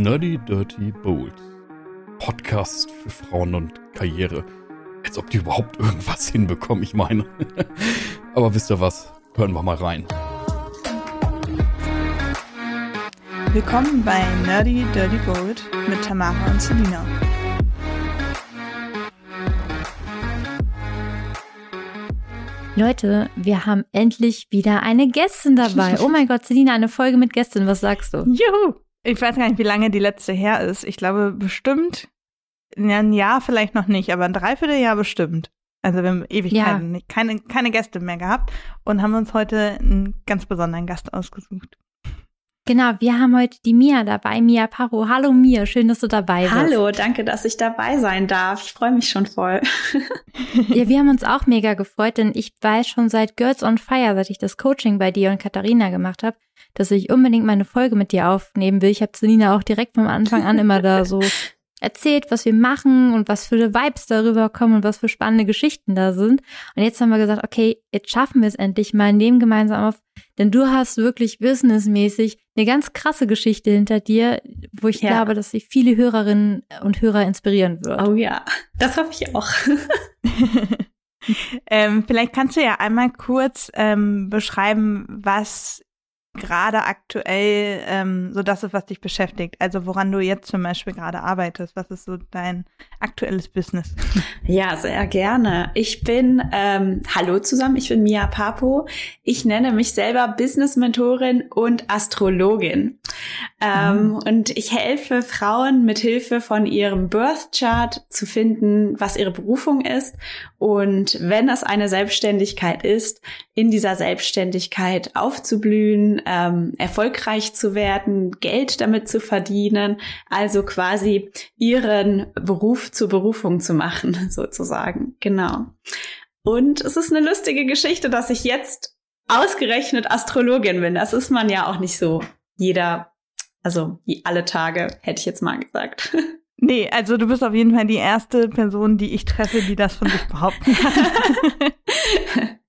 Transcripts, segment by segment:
Nerdy Dirty Bold. Podcast für Frauen und Karriere. Als ob die überhaupt irgendwas hinbekommen, ich meine. Aber wisst ihr was? Hören wir mal rein. Willkommen bei Nerdy Dirty Bold mit Tamara und Selina. Leute, wir haben endlich wieder eine Gästin dabei. Oh mein Gott, Selina, eine Folge mit Gästin, was sagst du? Juhu! Ich weiß gar nicht, wie lange die letzte her ist. Ich glaube bestimmt ein Jahr vielleicht noch nicht, aber ein Dreivierteljahr bestimmt. Also wir haben Ewigkeiten ja. keine, keine Gäste mehr gehabt und haben uns heute einen ganz besonderen Gast ausgesucht. Genau, wir haben heute die Mia dabei, Mia Paro. Hallo Mia, schön, dass du dabei bist. Hallo, danke, dass ich dabei sein darf. Ich freue mich schon voll. ja, wir haben uns auch mega gefreut, denn ich weiß schon seit Girls on Fire, seit ich das Coaching bei dir und Katharina gemacht habe, dass ich unbedingt meine Folge mit dir aufnehmen will. Ich habe Selina auch direkt vom Anfang an immer da so erzählt, was wir machen und was für Vibes darüber kommen und was für spannende Geschichten da sind. Und jetzt haben wir gesagt, okay, jetzt schaffen wir es endlich mal, nehmen gemeinsam auf, denn du hast wirklich businessmäßig eine ganz krasse Geschichte hinter dir, wo ich ja. glaube, dass sich viele Hörerinnen und Hörer inspirieren wird. Oh ja, das hoffe ich auch. ähm, vielleicht kannst du ja einmal kurz ähm, beschreiben, was gerade aktuell ähm, so das ist, was dich beschäftigt? Also woran du jetzt zum Beispiel gerade arbeitest? Was ist so dein aktuelles Business? Ja, sehr gerne. Ich bin, ähm, hallo zusammen, ich bin Mia Papo. Ich nenne mich selber Business-Mentorin und Astrologin. Ähm, mhm. Und ich helfe Frauen mit Hilfe von ihrem Birth Chart zu finden, was ihre Berufung ist. Und wenn es eine Selbstständigkeit ist, in dieser Selbstständigkeit aufzublühen, ähm, erfolgreich zu werden, Geld damit zu verdienen, also quasi ihren Beruf zur Berufung zu machen, sozusagen. Genau. Und es ist eine lustige Geschichte, dass ich jetzt ausgerechnet Astrologin bin. Das ist man ja auch nicht so jeder, also alle Tage, hätte ich jetzt mal gesagt. Nee, also du bist auf jeden Fall die erste Person, die ich treffe, die das von sich behaupten kann.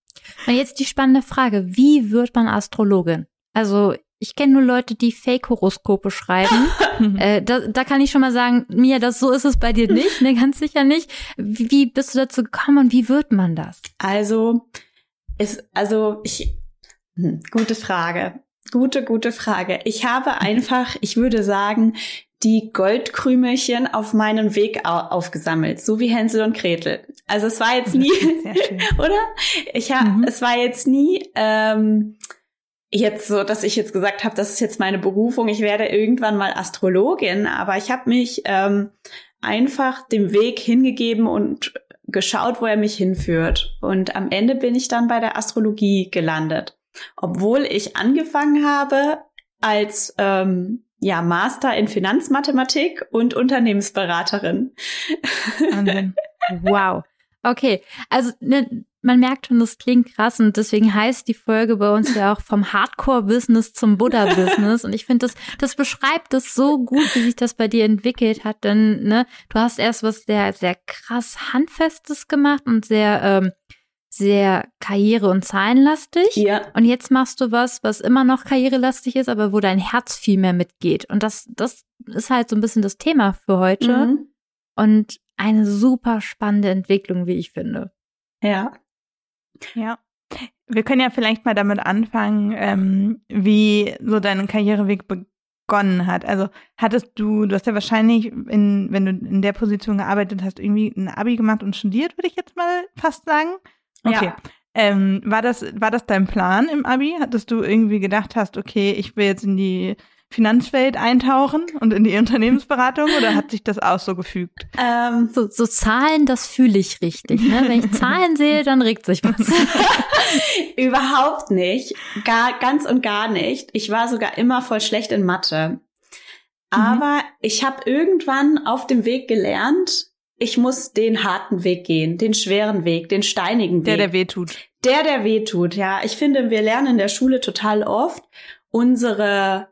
Und jetzt die spannende Frage, wie wird man Astrologin? Also ich kenne nur Leute, die Fake-Horoskope schreiben. äh, da, da kann ich schon mal sagen, Mia, das so ist es bei dir nicht, ne, ganz sicher nicht. Wie, wie bist du dazu gekommen und wie wird man das? Also, ist, also ich, hm, gute Frage. Gute, gute Frage. Ich habe einfach, ich würde sagen, die Goldkrümelchen auf meinem Weg aufgesammelt, so wie Hänsel und Gretel. Also es war jetzt nie, oder? Ich habe, mhm. es war jetzt nie ähm, jetzt so, dass ich jetzt gesagt habe, das ist jetzt meine Berufung. Ich werde irgendwann mal Astrologin, aber ich habe mich ähm, einfach dem Weg hingegeben und geschaut, wo er mich hinführt. Und am Ende bin ich dann bei der Astrologie gelandet, obwohl ich angefangen habe als ähm, ja, Master in Finanzmathematik und Unternehmensberaterin. wow. Okay, also ne, man merkt schon, das klingt krass und deswegen heißt die Folge bei uns ja auch vom Hardcore-Business zum Buddha-Business. Und ich finde, das, das beschreibt das so gut, wie sich das bei dir entwickelt hat. Denn ne, du hast erst was sehr, sehr krass Handfestes gemacht und sehr ähm, sehr karriere- und zahlenlastig. Ja. Und jetzt machst du was, was immer noch karrierelastig ist, aber wo dein Herz viel mehr mitgeht. Und das, das ist halt so ein bisschen das Thema für heute. Mhm. Und eine super spannende Entwicklung, wie ich finde. Ja. Ja. Wir können ja vielleicht mal damit anfangen, ähm, wie so dein Karriereweg begonnen hat. Also hattest du, du hast ja wahrscheinlich, in, wenn du in der Position gearbeitet hast, irgendwie ein Abi gemacht und studiert, würde ich jetzt mal fast sagen. Okay. Ja. Ähm, war das, war das dein Plan im Abi? Hattest du irgendwie gedacht hast, okay, ich will jetzt in die Finanzwelt eintauchen und in die Unternehmensberatung oder hat sich das auch so gefügt? Ähm, so, so Zahlen, das fühle ich richtig. Ne? Wenn ich Zahlen sehe, dann regt sich was. Überhaupt nicht. Gar, ganz und gar nicht. Ich war sogar immer voll schlecht in Mathe. Aber mhm. ich habe irgendwann auf dem Weg gelernt, ich muss den harten Weg gehen, den schweren Weg, den steinigen Weg. Der, der weh tut. Der, der weh tut, ja. Ich finde, wir lernen in der Schule total oft, unsere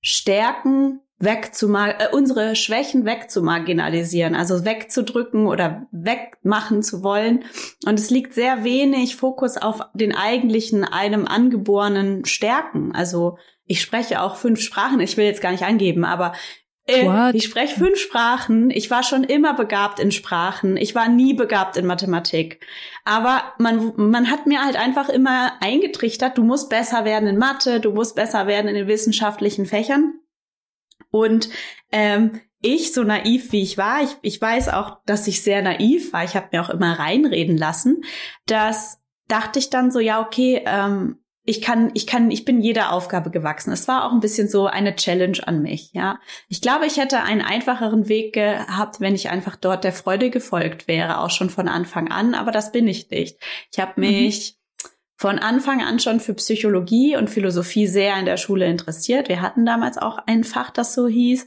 Stärken wegzumar äh, unsere Schwächen wegzumarginalisieren, also wegzudrücken oder wegmachen zu wollen. Und es liegt sehr wenig Fokus auf den eigentlichen einem angeborenen Stärken. Also ich spreche auch fünf Sprachen, ich will jetzt gar nicht angeben, aber Äh, ich spreche fünf Sprachen. Ich war schon immer begabt in Sprachen. Ich war nie begabt in Mathematik. Aber man, man hat mir halt einfach immer eingetrichtert, du musst besser werden in Mathe, du musst besser werden in den wissenschaftlichen Fächern. Und ähm, ich, so naiv wie ich war, ich, ich weiß auch, dass ich sehr naiv war, ich habe mir auch immer reinreden lassen, dass dachte ich dann so, ja, okay, ähm, ich kann, ich kann, ich bin jeder Aufgabe gewachsen. Es war auch ein bisschen so eine Challenge an mich, ja. Ich glaube, ich hätte einen einfacheren Weg gehabt, wenn ich einfach dort der Freude gefolgt wäre, auch schon von Anfang an, aber das bin ich nicht. Ich habe mhm. mich mhm. von Anfang an schon für Psychologie und Philosophie sehr in der Schule interessiert. Wir hatten damals auch ein Fach, das so hieß.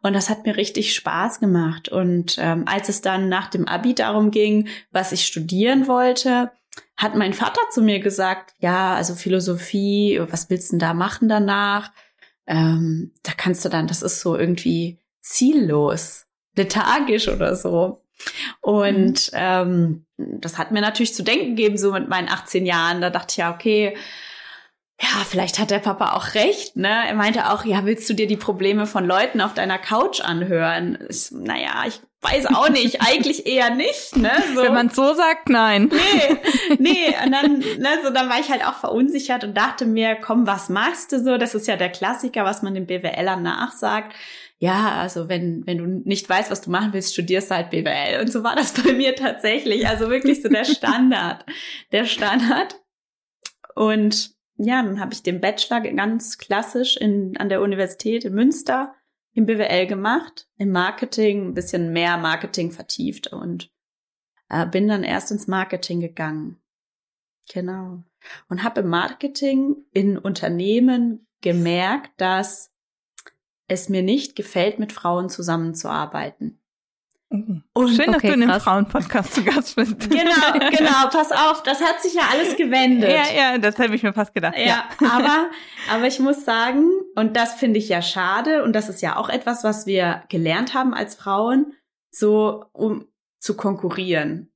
Und das hat mir richtig Spaß gemacht. Und ähm, als es dann nach dem Abi darum ging, was ich studieren wollte, hat mein Vater zu mir gesagt, ja, also Philosophie, was willst du denn da machen danach? Ähm, da kannst du dann, das ist so irgendwie ziellos, lethargisch oder so. Und mhm. ähm, das hat mir natürlich zu denken gegeben, so mit meinen 18 Jahren. Da dachte ich ja, okay, ja, vielleicht hat der Papa auch recht, ne? Er meinte auch, ja, willst du dir die Probleme von Leuten auf deiner Couch anhören? Ich, naja, ich weiß auch nicht, eigentlich eher nicht, ne? So. Wenn man so sagt, nein. Nee, nee, und dann, ne, so, dann war ich halt auch verunsichert und dachte mir, komm, was machst du so? Das ist ja der Klassiker, was man den BWLern nachsagt. Ja, also wenn, wenn du nicht weißt, was du machen willst, studierst du halt BWL. Und so war das bei mir tatsächlich. Also wirklich so der Standard. der Standard. Und ja, dann habe ich den Bachelor ganz klassisch in, an der Universität in Münster im BWL gemacht, im Marketing, ein bisschen mehr Marketing vertieft und äh, bin dann erst ins Marketing gegangen. Genau. Und habe im Marketing in Unternehmen gemerkt, dass es mir nicht gefällt, mit Frauen zusammenzuarbeiten. Mhm. Und, Schön, dass okay, du in dem Frauenpodcast zu Gast bist. Genau, genau, pass auf, das hat sich ja alles gewendet. Ja, ja, das habe ich mir fast gedacht. Ja, ja, aber, aber ich muss sagen, und das finde ich ja schade, und das ist ja auch etwas, was wir gelernt haben als Frauen, so um zu konkurrieren.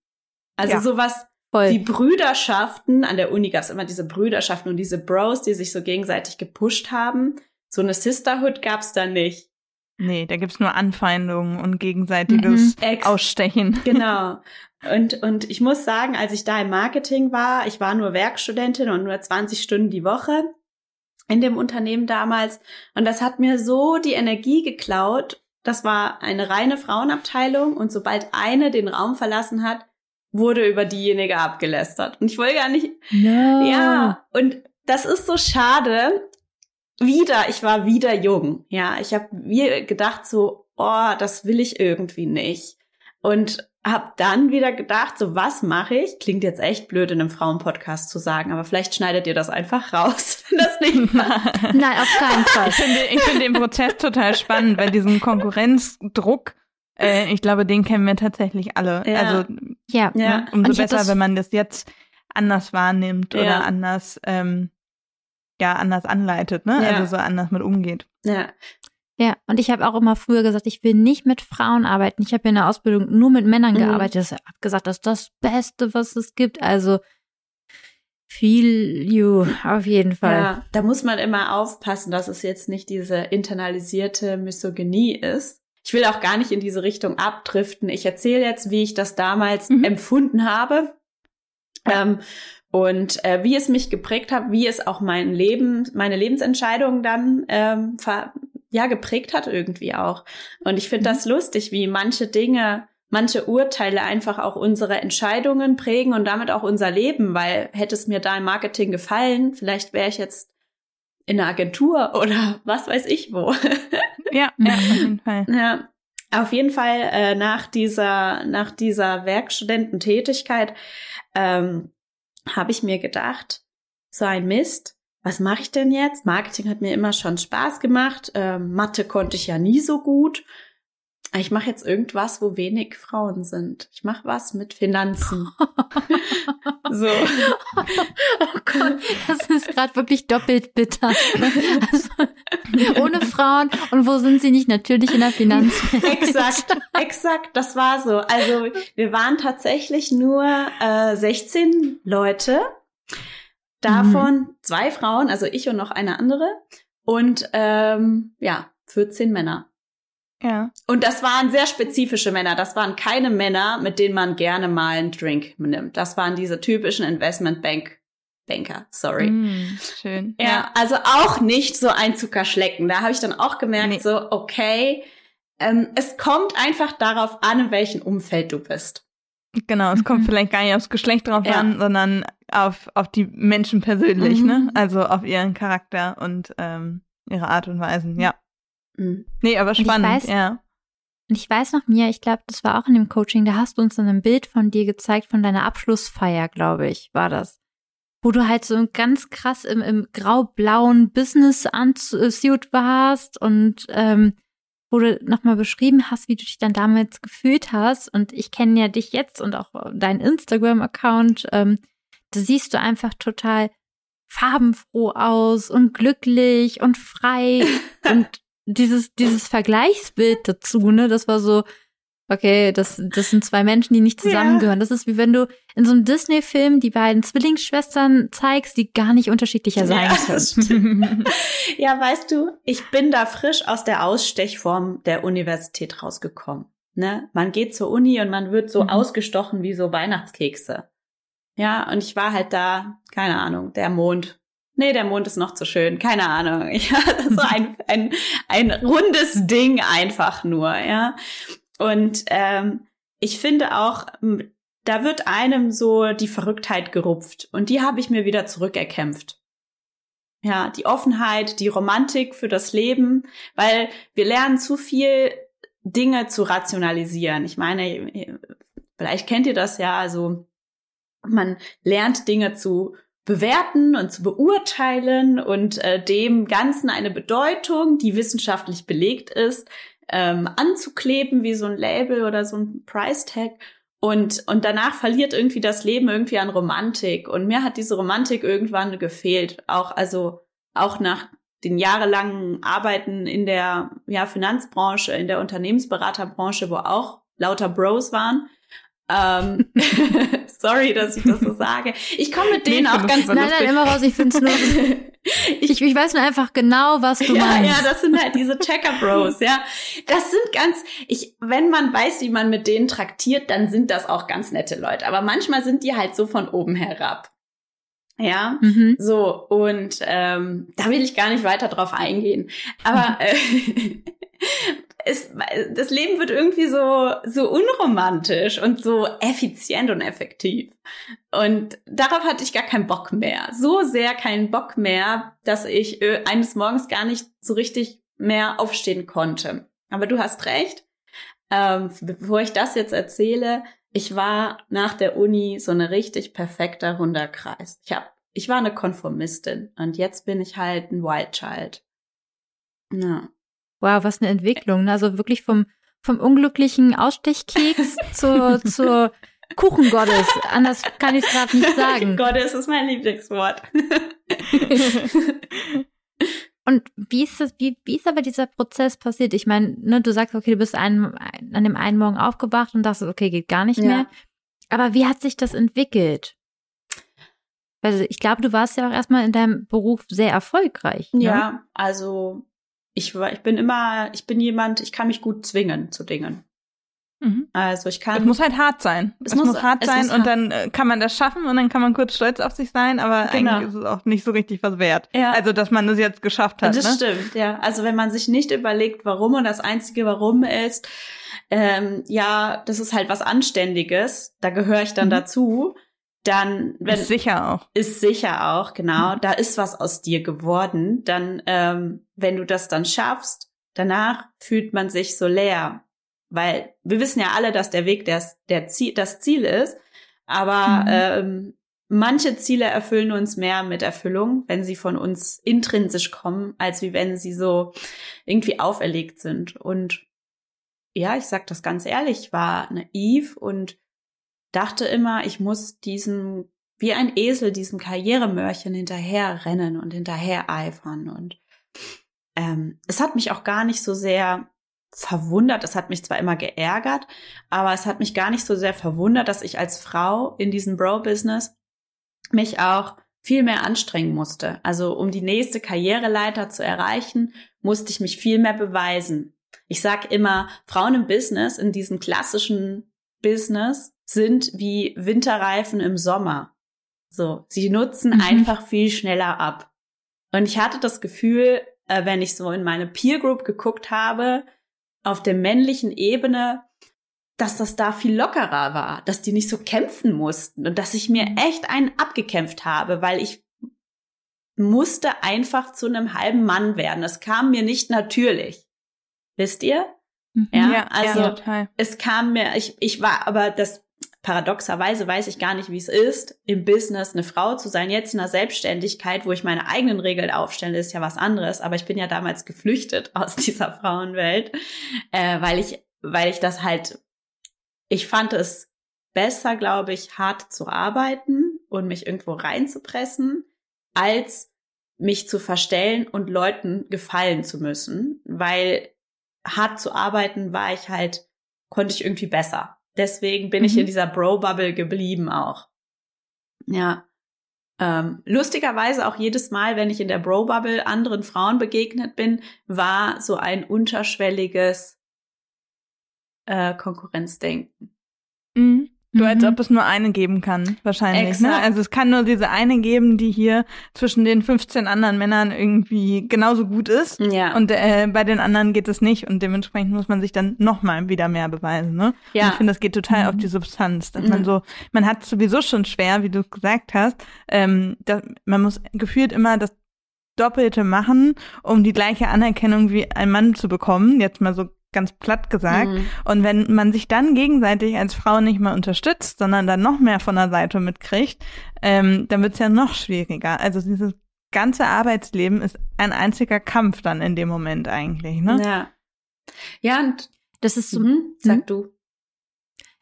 Also ja, sowas voll. wie Brüderschaften, an der Uni gab es immer diese Brüderschaften und diese Bros, die sich so gegenseitig gepusht haben. So eine Sisterhood gab es da nicht. Nee, da gibt's nur Anfeindungen und gegenseitiges mhm. Ausstechen. Genau. Und, und ich muss sagen, als ich da im Marketing war, ich war nur Werkstudentin und nur 20 Stunden die Woche in dem Unternehmen damals. Und das hat mir so die Energie geklaut. Das war eine reine Frauenabteilung und sobald eine den Raum verlassen hat, wurde über diejenige abgelästert. Und ich wollte gar nicht. No. Ja, und das ist so schade, wieder, ich war wieder jung. Ja, ich habe mir gedacht so, oh, das will ich irgendwie nicht. Und habe dann wieder gedacht, so was mache ich? Klingt jetzt echt blöd in einem Frauenpodcast zu sagen, aber vielleicht schneidet ihr das einfach raus, wenn das nicht macht. Nein, auf keinen Fall. Ich finde, ich finde den Prozess total spannend, weil diesen Konkurrenzdruck, äh, ich glaube, den kennen wir tatsächlich alle. Ja. Also ja, ne, ja. umso besser, wenn man das jetzt anders wahrnimmt oder ja. anders ähm, ja anders anleitet, ne? Ja. Also so anders mit umgeht. Ja. Ja, und ich habe auch immer früher gesagt, ich will nicht mit Frauen arbeiten. Ich habe in der Ausbildung nur mit Männern mhm. gearbeitet. Ich habe gesagt, das ist das Beste, was es gibt. Also viel you, auf jeden Fall. Ja, da muss man immer aufpassen, dass es jetzt nicht diese internalisierte Misogynie ist. Ich will auch gar nicht in diese Richtung abdriften. Ich erzähle jetzt, wie ich das damals mhm. empfunden habe. Ähm, und äh, wie es mich geprägt hat, wie es auch mein Leben, meine Lebensentscheidungen dann ähm, ja geprägt hat irgendwie auch. Und ich finde mhm. das lustig, wie manche Dinge, manche Urteile einfach auch unsere Entscheidungen prägen und damit auch unser Leben. Weil hätte es mir da im Marketing gefallen, vielleicht wäre ich jetzt in einer Agentur oder was weiß ich wo. ja, ja, auf jeden Fall. Ja. Auf jeden Fall äh, nach dieser nach dieser Werkstudententätigkeit ähm, habe ich mir gedacht, so ein Mist, was mache ich denn jetzt? Marketing hat mir immer schon Spaß gemacht, ähm, Mathe konnte ich ja nie so gut. Ich mache jetzt irgendwas, wo wenig Frauen sind. Ich mache was mit Finanzen. so. Oh Gott, das ist gerade wirklich doppelt bitter. Also, ohne Frauen und wo sind sie nicht? Natürlich in der Finanzwelt. exakt, exakt, das war so. Also wir waren tatsächlich nur äh, 16 Leute. Davon mhm. zwei Frauen, also ich und noch eine andere. Und ähm, ja, 14 Männer. Ja. Und das waren sehr spezifische Männer. Das waren keine Männer, mit denen man gerne mal einen Drink nimmt. Das waren diese typischen Investmentbank Banker, sorry. Mm, schön. Ja, also auch nicht so ein Zuckerschlecken. Da habe ich dann auch gemerkt, Nee. so, okay, ähm, es kommt einfach darauf an, in welchem Umfeld du bist. Genau, es kommt Mhm. vielleicht gar nicht aufs Geschlecht drauf Ja. an, sondern auf, auf die Menschen persönlich, Mhm. ne? Also auf ihren Charakter und ähm, ihre Art und Weisen. Ja. Mhm. Nee, aber spannend, weiß- ja. Und ich weiß noch mir, ich glaube, das war auch in dem Coaching, da hast du uns dann ein Bild von dir gezeigt, von deiner Abschlussfeier, glaube ich, war das. Wo du halt so ganz krass im, im grau-blauen Business-Suit warst und ähm, wo du nochmal beschrieben hast, wie du dich dann damals gefühlt hast. Und ich kenne ja dich jetzt und auch deinen Instagram-Account. Ähm, da siehst du einfach total farbenfroh aus und glücklich und frei und dieses, dieses Vergleichsbild dazu, ne, das war so, okay, das, das sind zwei Menschen, die nicht zusammengehören. Das ist wie wenn du in so einem Disney-Film die beiden Zwillingsschwestern zeigst, die gar nicht unterschiedlicher sein Ja, können. stimmt. ja, weißt du, ich bin da frisch aus der Ausstechform der Universität rausgekommen. Ne? Man geht zur Uni und man wird so Mhm. ausgestochen wie so Weihnachtskekse. Ja, und ich war halt da, keine Ahnung, der Mond. Nee, der Mond ist noch zu schön, keine Ahnung. Ja, so ein, ein, ein rundes Ding einfach nur, ja. Und ähm, ich finde auch, da wird einem so die Verrücktheit gerupft. Und die habe ich mir wieder zurückerkämpft. Ja, die Offenheit, die Romantik für das Leben, weil wir lernen zu viel Dinge zu rationalisieren. Ich meine, vielleicht kennt ihr das ja, also man lernt Dinge zu bewerten und zu beurteilen und äh, dem Ganzen eine Bedeutung, die wissenschaftlich belegt ist, ähm, anzukleben wie so ein Label oder so ein Price Tag. Und, und danach verliert irgendwie das Leben irgendwie an Romantik. Und mir hat diese Romantik irgendwann gefehlt. Auch, also, auch nach den jahrelangen Arbeiten in der ja, Finanzbranche, in der Unternehmensberaterbranche, wo auch lauter Bros waren. Ähm, sorry, dass ich das so sage. Ich komme mit denen Nee, auch ganz Nein, nein, immer raus, ich finde es nur, ich, ich weiß nur einfach genau, was du ja, meinst. ja, das sind halt diese Checker Bros, ja. Das sind ganz, ich, wenn man weiß, wie man mit denen traktiert, dann sind das auch ganz nette Leute. Aber manchmal sind die halt so von oben herab. Ja. Mhm. So, und ähm, da will ich gar nicht weiter drauf eingehen. Aber äh, es, das Leben wird irgendwie so, so unromantisch und so effizient und effektiv. Und darauf hatte ich gar keinen Bock mehr. So sehr keinen Bock mehr, dass ich äh, eines Morgens gar nicht so richtig mehr aufstehen konnte. Aber du hast recht. Ähm, bevor ich das jetzt erzähle, ich war nach der Uni so eine richtig perfekter runder Kreis. Ich hab, ich war eine Konformistin und jetzt bin ich halt ein Wild Child. Ja. Wow, was eine Entwicklung. ne? Also wirklich vom, vom unglücklichen Ausstechkeks zur, zur Kuchengottes. Anders kann ich es gerade nicht sagen. Gott, das ist mein Lieblingswort. Und wie ist das, wie, wie ist aber dieser Prozess passiert? Ich meine, ne, du sagst, okay, du bist ein, an dem einen Morgen aufgewacht und dachtest, okay, geht gar nicht Ja. mehr. Aber wie hat sich das entwickelt? Also ich glaube, du warst ja auch erstmal in deinem Beruf sehr erfolgreich. Ne? Ja, also ich war, ich bin immer, ich bin jemand, ich kann mich gut zwingen zu Dingen. Mhm. Also ich Es kann. muss halt hart sein. Es Es, muss- muss, hart es sein und hart- dann äh, kann man das schaffen und dann kann man kurz stolz auf sich sein, aber Genau. eigentlich ist es auch nicht so richtig was wert. Ja. Also, dass man das jetzt geschafft hat. das ne? stimmt, ja. Also wenn man sich nicht überlegt, warum und das einzige Warum ist, ähm, ja, das ist halt was Anständiges, da gehöre ich dann Mhm. dazu, dann, wenn, Ist sicher auch. ist sicher auch, genau, da ist was aus dir geworden, dann, ähm, wenn du das dann schaffst, danach fühlt man sich so leer. Weil wir wissen ja alle, dass der Weg der, der Ziel, das Ziel ist, aber Mhm. ähm, manche Ziele erfüllen uns mehr mit Erfüllung, wenn sie von uns intrinsisch kommen, als wie wenn sie so irgendwie auferlegt sind. Und ja, ich sag das ganz ehrlich, ich war naiv und dachte immer, ich muss diesem, wie ein Esel, diesem Karrieremörchen hinterher rennen und hinterher eifern. Und ähm, es hat mich auch gar nicht so sehr verwundert. Es hat mich zwar immer geärgert, aber es hat mich gar nicht so sehr verwundert, dass ich als Frau in diesem Bro-Business mich auch viel mehr anstrengen musste. Also um die nächste Karriereleiter zu erreichen, musste ich mich viel mehr beweisen. ich sag immer, Frauen im Business, in diesem klassischen Business, sind wie Winterreifen im Sommer. So, sie nutzen mhm. einfach viel schneller ab. Und ich hatte das Gefühl, äh, wenn ich so in meine Peer Group geguckt habe, auf der männlichen Ebene, dass das da viel lockerer war, dass die nicht so kämpfen mussten und dass ich mir mhm. echt einen abgekämpft habe, weil ich musste einfach zu einem halben Mann werden. Es kam mir nicht natürlich. Wisst ihr? Mhm. Ja, also ja, es kam mir, ich, ich war, aber das paradoxerweise weiß ich gar nicht, wie es ist, im Business eine Frau zu sein. Jetzt in der Selbstständigkeit, wo ich meine eigenen Regeln aufstelle, ist ja was anderes. Aber ich bin ja damals geflüchtet aus dieser Frauenwelt, äh, weil ich, weil ich das halt, ich fand es besser, glaube ich, hart zu arbeiten und mich irgendwo reinzupressen, als mich zu verstellen und Leuten gefallen zu müssen, weil hart zu arbeiten war ich halt, konnte ich irgendwie besser. Deswegen bin mhm. ich in mhm. dieser Bro-Bubble geblieben auch. Ja. Ähm, lustigerweise auch jedes Mal, wenn ich in der Bro-Bubble anderen Frauen begegnet bin, war so ein unterschwelliges äh, Konkurrenzdenken. Mhm. Du, als mhm. ob es nur eine geben kann, wahrscheinlich. Ne? Also es kann nur diese eine geben, die hier zwischen den 15 anderen Männern irgendwie genauso gut ist. Ja. Und äh, bei den anderen geht es nicht. Und dementsprechend muss man sich dann nochmal wieder mehr beweisen. Ne? Ja. Und ich finde, das geht total mhm. auf die Substanz. Dass mhm. man so, man hat sowieso schon schwer, wie du gesagt hast. Ähm, dass, man muss gefühlt immer das Doppelte machen, um die gleiche Anerkennung wie ein Mann zu bekommen. Jetzt mal so ganz platt gesagt. Mhm. Und wenn man sich dann gegenseitig als Frau nicht mehr unterstützt, sondern dann noch mehr von der Seite mitkriegt, ähm, dann wird es ja noch schwieriger. Also dieses ganze Arbeitsleben ist ein einziger Kampf dann in dem Moment eigentlich, ne? Ja. Ja, und das ist so, mhm, sag mhm. du.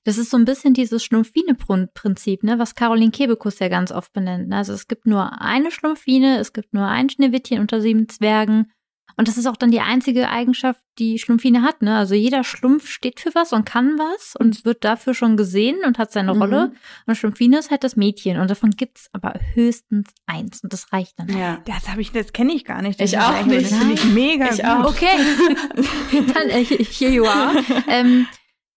Das ist so ein bisschen dieses Schlumpfine-Prinzip, ne, was Caroline Kebekus ja ganz oft benennt. Ne? Also es gibt nur eine Schlumpfine, es gibt nur ein Schneewittchen unter sieben Zwergen und das ist auch dann die einzige Eigenschaft, die Schlumpfine hat. Ne? Also jeder Schlumpf steht für was und kann was und wird dafür schon gesehen und hat seine mhm. Rolle. Und Schlumpfine ist halt das Mädchen. Und davon gibt's aber höchstens eins. Und das reicht dann. Ja. Das habe ich, das kenne ich gar nicht. Das ich auch nicht. Das finde ich mega ich gut. Auch. Okay. dann, äh, here you are. Ähm,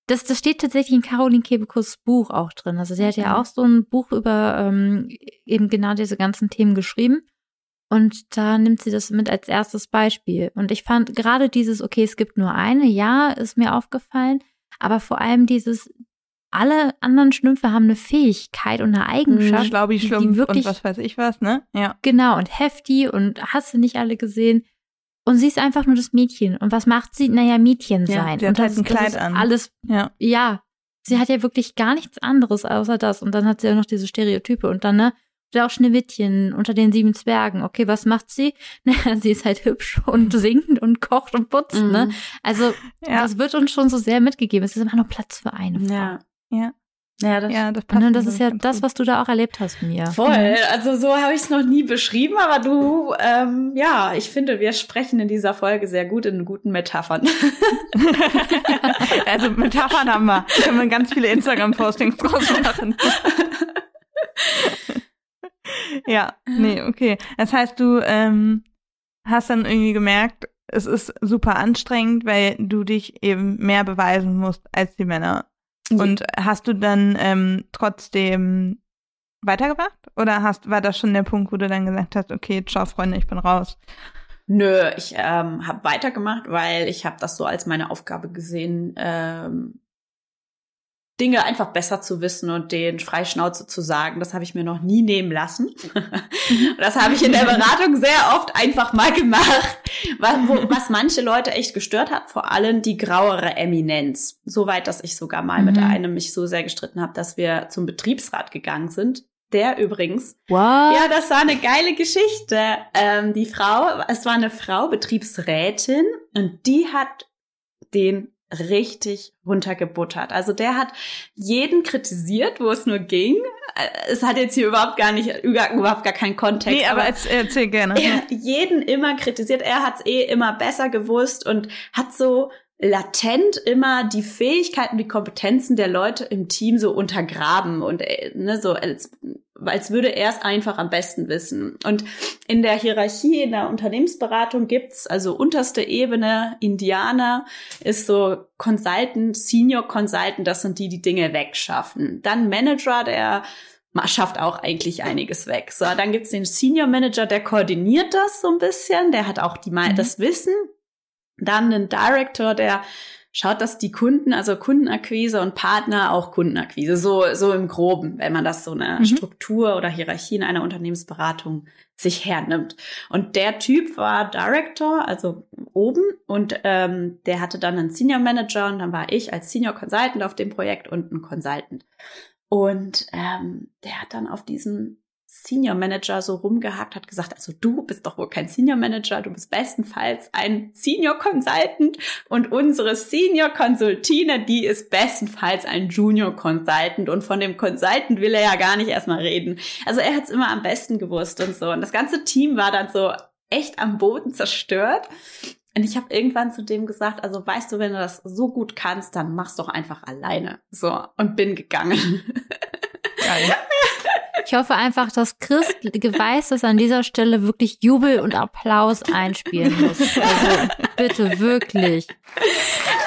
das, das steht tatsächlich in Caroline Kebekus Buch auch drin. Also sie hat ja auch so ein Buch über ähm, eben genau diese ganzen Themen geschrieben. Und da nimmt sie das mit als erstes Beispiel. Und ich fand gerade dieses, okay, es gibt nur eine, ja, ist mir aufgefallen, aber vor allem dieses, alle anderen Schlümpfe haben eine Fähigkeit und eine Eigenschaft. Schlaubi, Schlumpf wirklich, und was weiß ich was, ne? Ja. Genau, und heftig und hast du nicht alle gesehen. Und sie ist einfach nur das Mädchen. Und was macht sie? Naja, Mädchen sein. Ja, sie hat und halt das, ein Kleid an. Alles, ja. ja. Sie hat ja wirklich gar nichts anderes außer das. Und dann hat sie ja noch diese Stereotype. Und dann, ne, auch Schneewittchen unter den sieben Zwergen. Okay, was macht sie? Naja, sie ist halt hübsch und singt und kocht und putzt, ne? mhm. ne? Also, ja. das wird uns schon so sehr mitgegeben. Es ist immer nur Platz für eine Frau. Ja, ja. Ja, das, ja, das, passt und das ist ja das, was du da auch erlebt hast, mir. Voll. Also so habe ich es noch nie beschrieben, aber du, ähm, ja, ich finde, wir sprechen in dieser Folge sehr gut in guten Metaphern. also Metaphern haben wir. Da können wir ganz viele Instagram-Postings draus machen. ja, nee, okay. Das heißt, du ähm, hast dann irgendwie gemerkt, es ist super anstrengend, weil du dich eben mehr beweisen musst als die Männer. Ja. Und hast du dann ähm, trotzdem weitergemacht? Oder hast, war das schon der Punkt, wo du dann gesagt hast, okay, ciao Freunde, ich bin raus? Nö, ich ähm, habe weitergemacht, weil ich habe das so als meine Aufgabe gesehen, ähm, Dinge einfach besser zu wissen und den Freischnauze zu sagen. Das habe ich mir noch nie nehmen lassen. das habe ich in der Beratung sehr oft einfach mal gemacht. Was, wo, was manche Leute echt gestört hat, vor allem die grauere Eminenz. Soweit, dass ich sogar mal mhm. mit einem mich so sehr gestritten habe, dass wir zum Betriebsrat gegangen sind. Der übrigens. What? Ja, das war eine geile Geschichte. Ähm, die Frau, es war eine Frau, Betriebsrätin, und die hat den richtig runtergebuttert. Also der hat jeden kritisiert, wo es nur ging. Es hat jetzt hier überhaupt gar nicht, überhaupt gar keinen Kontext. Nee, aber, aber erzähl gerne. Er hat jeden immer kritisiert. Er hat es eh immer besser gewusst und hat so latent immer die Fähigkeiten, die Kompetenzen der Leute im Team so untergraben und äh, ne, so als als würde er es einfach am besten wissen. Und in der Hierarchie, in der Unternehmensberatung gibt's also unterste Ebene, Indianer ist so Consultant, Senior Consultant, das sind die, die Dinge wegschaffen. Dann Manager, der schafft auch eigentlich einiges weg. So, dann gibt's den Senior Manager, der koordiniert das so ein bisschen, der hat auch die, mhm. das Wissen. Dann einen Director, der schaut, dass die Kunden, also Kundenakquise und Partner auch Kundenakquise, so, so im Groben, wenn man das so eine mhm. Struktur oder Hierarchie in einer Unternehmensberatung sich hernimmt. Und der Typ war Director, also oben, und ähm, der hatte dann einen Senior Manager und dann war ich als Senior Consultant auf dem Projekt und ein Consultant. Und ähm, der hat dann auf diesem Senior Manager so rumgehakt, hat gesagt, also du bist doch wohl kein Senior Manager, du bist bestenfalls ein Senior Consultant und unsere Senior Consultine, die ist bestenfalls ein Junior Consultant und von dem Consultant will er ja gar nicht erstmal reden. Also er hat es immer am besten gewusst und so. Und das ganze Team war dann so echt am Boden zerstört. Und ich habe irgendwann zu dem gesagt, also weißt du, wenn du das so gut kannst, dann mach's doch einfach alleine. So, und bin gegangen. Geil. Ich hoffe einfach, dass Chris weiß, dass an dieser Stelle wirklich Jubel und Applaus einspielen muss. Also bitte, wirklich.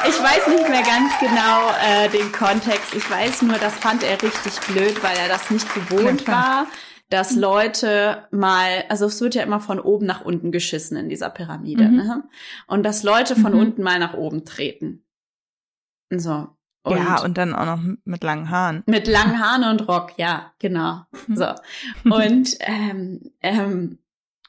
Ich weiß nicht mehr ganz genau äh, den Kontext. Ich weiß nur, das fand er richtig blöd, weil er das nicht gewohnt war, dass Leute mal, also es wird ja immer von oben nach unten geschissen in dieser Pyramide, mhm. ne? Und dass Leute von mhm. unten mal nach oben treten. So. Und ja, und dann auch noch mit langen Haaren. Mit langen Haaren und Rock, ja, genau. Mhm. So. Und ähm, ähm,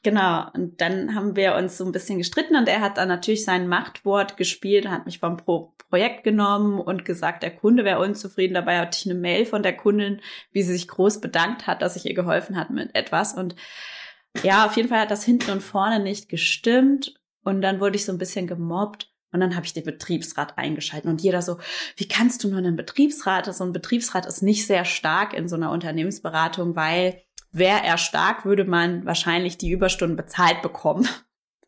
genau, und dann haben wir uns so ein bisschen gestritten und er hat dann natürlich sein Machtwort gespielt, hat mich vom Pro Projekt genommen und gesagt, der Kunde wäre unzufrieden. Dabei hatte ich eine Mail von der Kundin, wie sie sich groß bedankt hat, dass ich ihr geholfen hat mit etwas. Und ja, auf jeden Fall hat das hinten und vorne nicht gestimmt. Und dann wurde ich so ein bisschen gemobbt. Und dann habe ich den Betriebsrat eingeschalten und jeder so, wie kannst du nur einen Betriebsrat? So ein Betriebsrat ist nicht sehr stark in so einer Unternehmensberatung, weil wäre er stark, würde man wahrscheinlich die Überstunden bezahlt bekommen.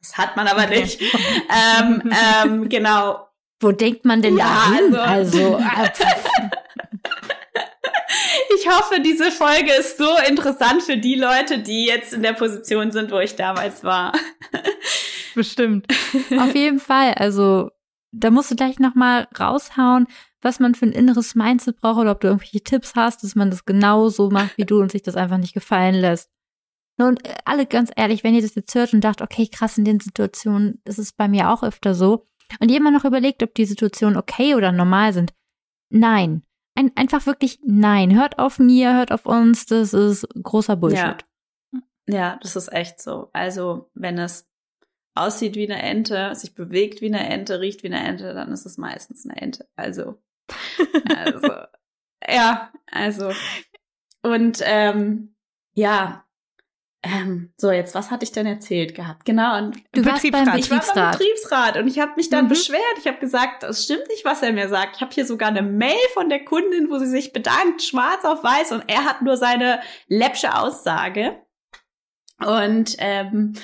Das hat man aber nicht. ähm, ähm, genau. Wo denkt man denn ja, da hin? Also, also ich hoffe, diese Folge ist so interessant für die Leute, die jetzt in der Position sind, wo ich damals war. Bestimmt. Auf jeden Fall. Also, da musst du gleich nochmal raushauen, was man für ein inneres Mindset braucht oder ob du irgendwelche Tipps hast, dass man das genau so macht wie du und sich das einfach nicht gefallen lässt. Und alle ganz ehrlich, wenn ihr das jetzt hört und dacht, okay, krass, in den Situationen, ist bei mir auch öfter so, und immer noch überlegt, ob die Situationen okay oder normal sind, nein. Ein, einfach wirklich nein. Hört auf mir, hört auf uns, das ist großer Bullshit. Ja. ja, das ist echt so. Also, wenn es aussieht wie eine Ente, sich bewegt wie eine Ente, riecht wie eine Ente, dann ist es meistens eine Ente. Also, also ja, also und ähm, ja, ähm, so jetzt, was hatte ich denn erzählt gehabt? Genau, und du warst beim Betriebsrat. Ich war beim Betriebsrat und ich habe mich dann mhm. beschwert. Ich habe gesagt, das stimmt nicht, was er mir sagt. Ich habe hier sogar eine Mail von der Kundin, wo sie sich bedankt, schwarz auf weiß, und er hat nur seine läppsche Aussage. Und ähm,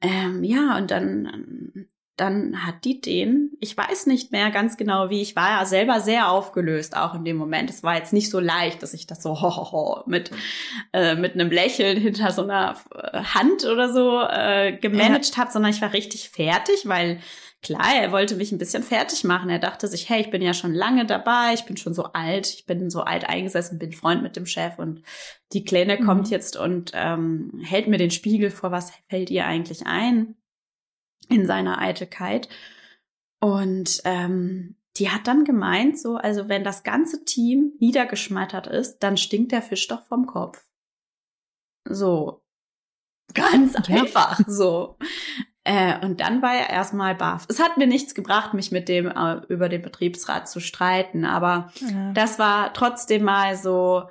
ähm, ja, und dann, dann hat die den, ich weiß nicht mehr ganz genau wie, ich war ja selber sehr aufgelöst, auch in dem Moment. Es war jetzt nicht so leicht, dass ich das so ho, ho, ho, mit, äh, mit einem Lächeln hinter so einer äh, Hand oder so äh, gemanagt ja. habe, sondern ich war richtig fertig, weil klar, er wollte mich ein bisschen fertig machen. Er dachte sich, hey, ich bin ja schon lange dabei, ich bin schon so alt, ich bin so alt eingesessen, bin Freund mit dem Chef und die Kleine mhm. kommt jetzt und ähm, hält mir den Spiegel vor, was fällt ihr eigentlich ein in seiner Eitelkeit. Und ähm, die hat dann gemeint, so, also wenn das ganze Team niedergeschmettert ist, dann stinkt der Fisch doch vom Kopf. So. Ganz ja. einfach, so. Äh, und dann war er erstmal baff. Es hat mir nichts gebracht, mich mit dem äh, über den Betriebsrat zu streiten, aber ja. das war trotzdem mal so,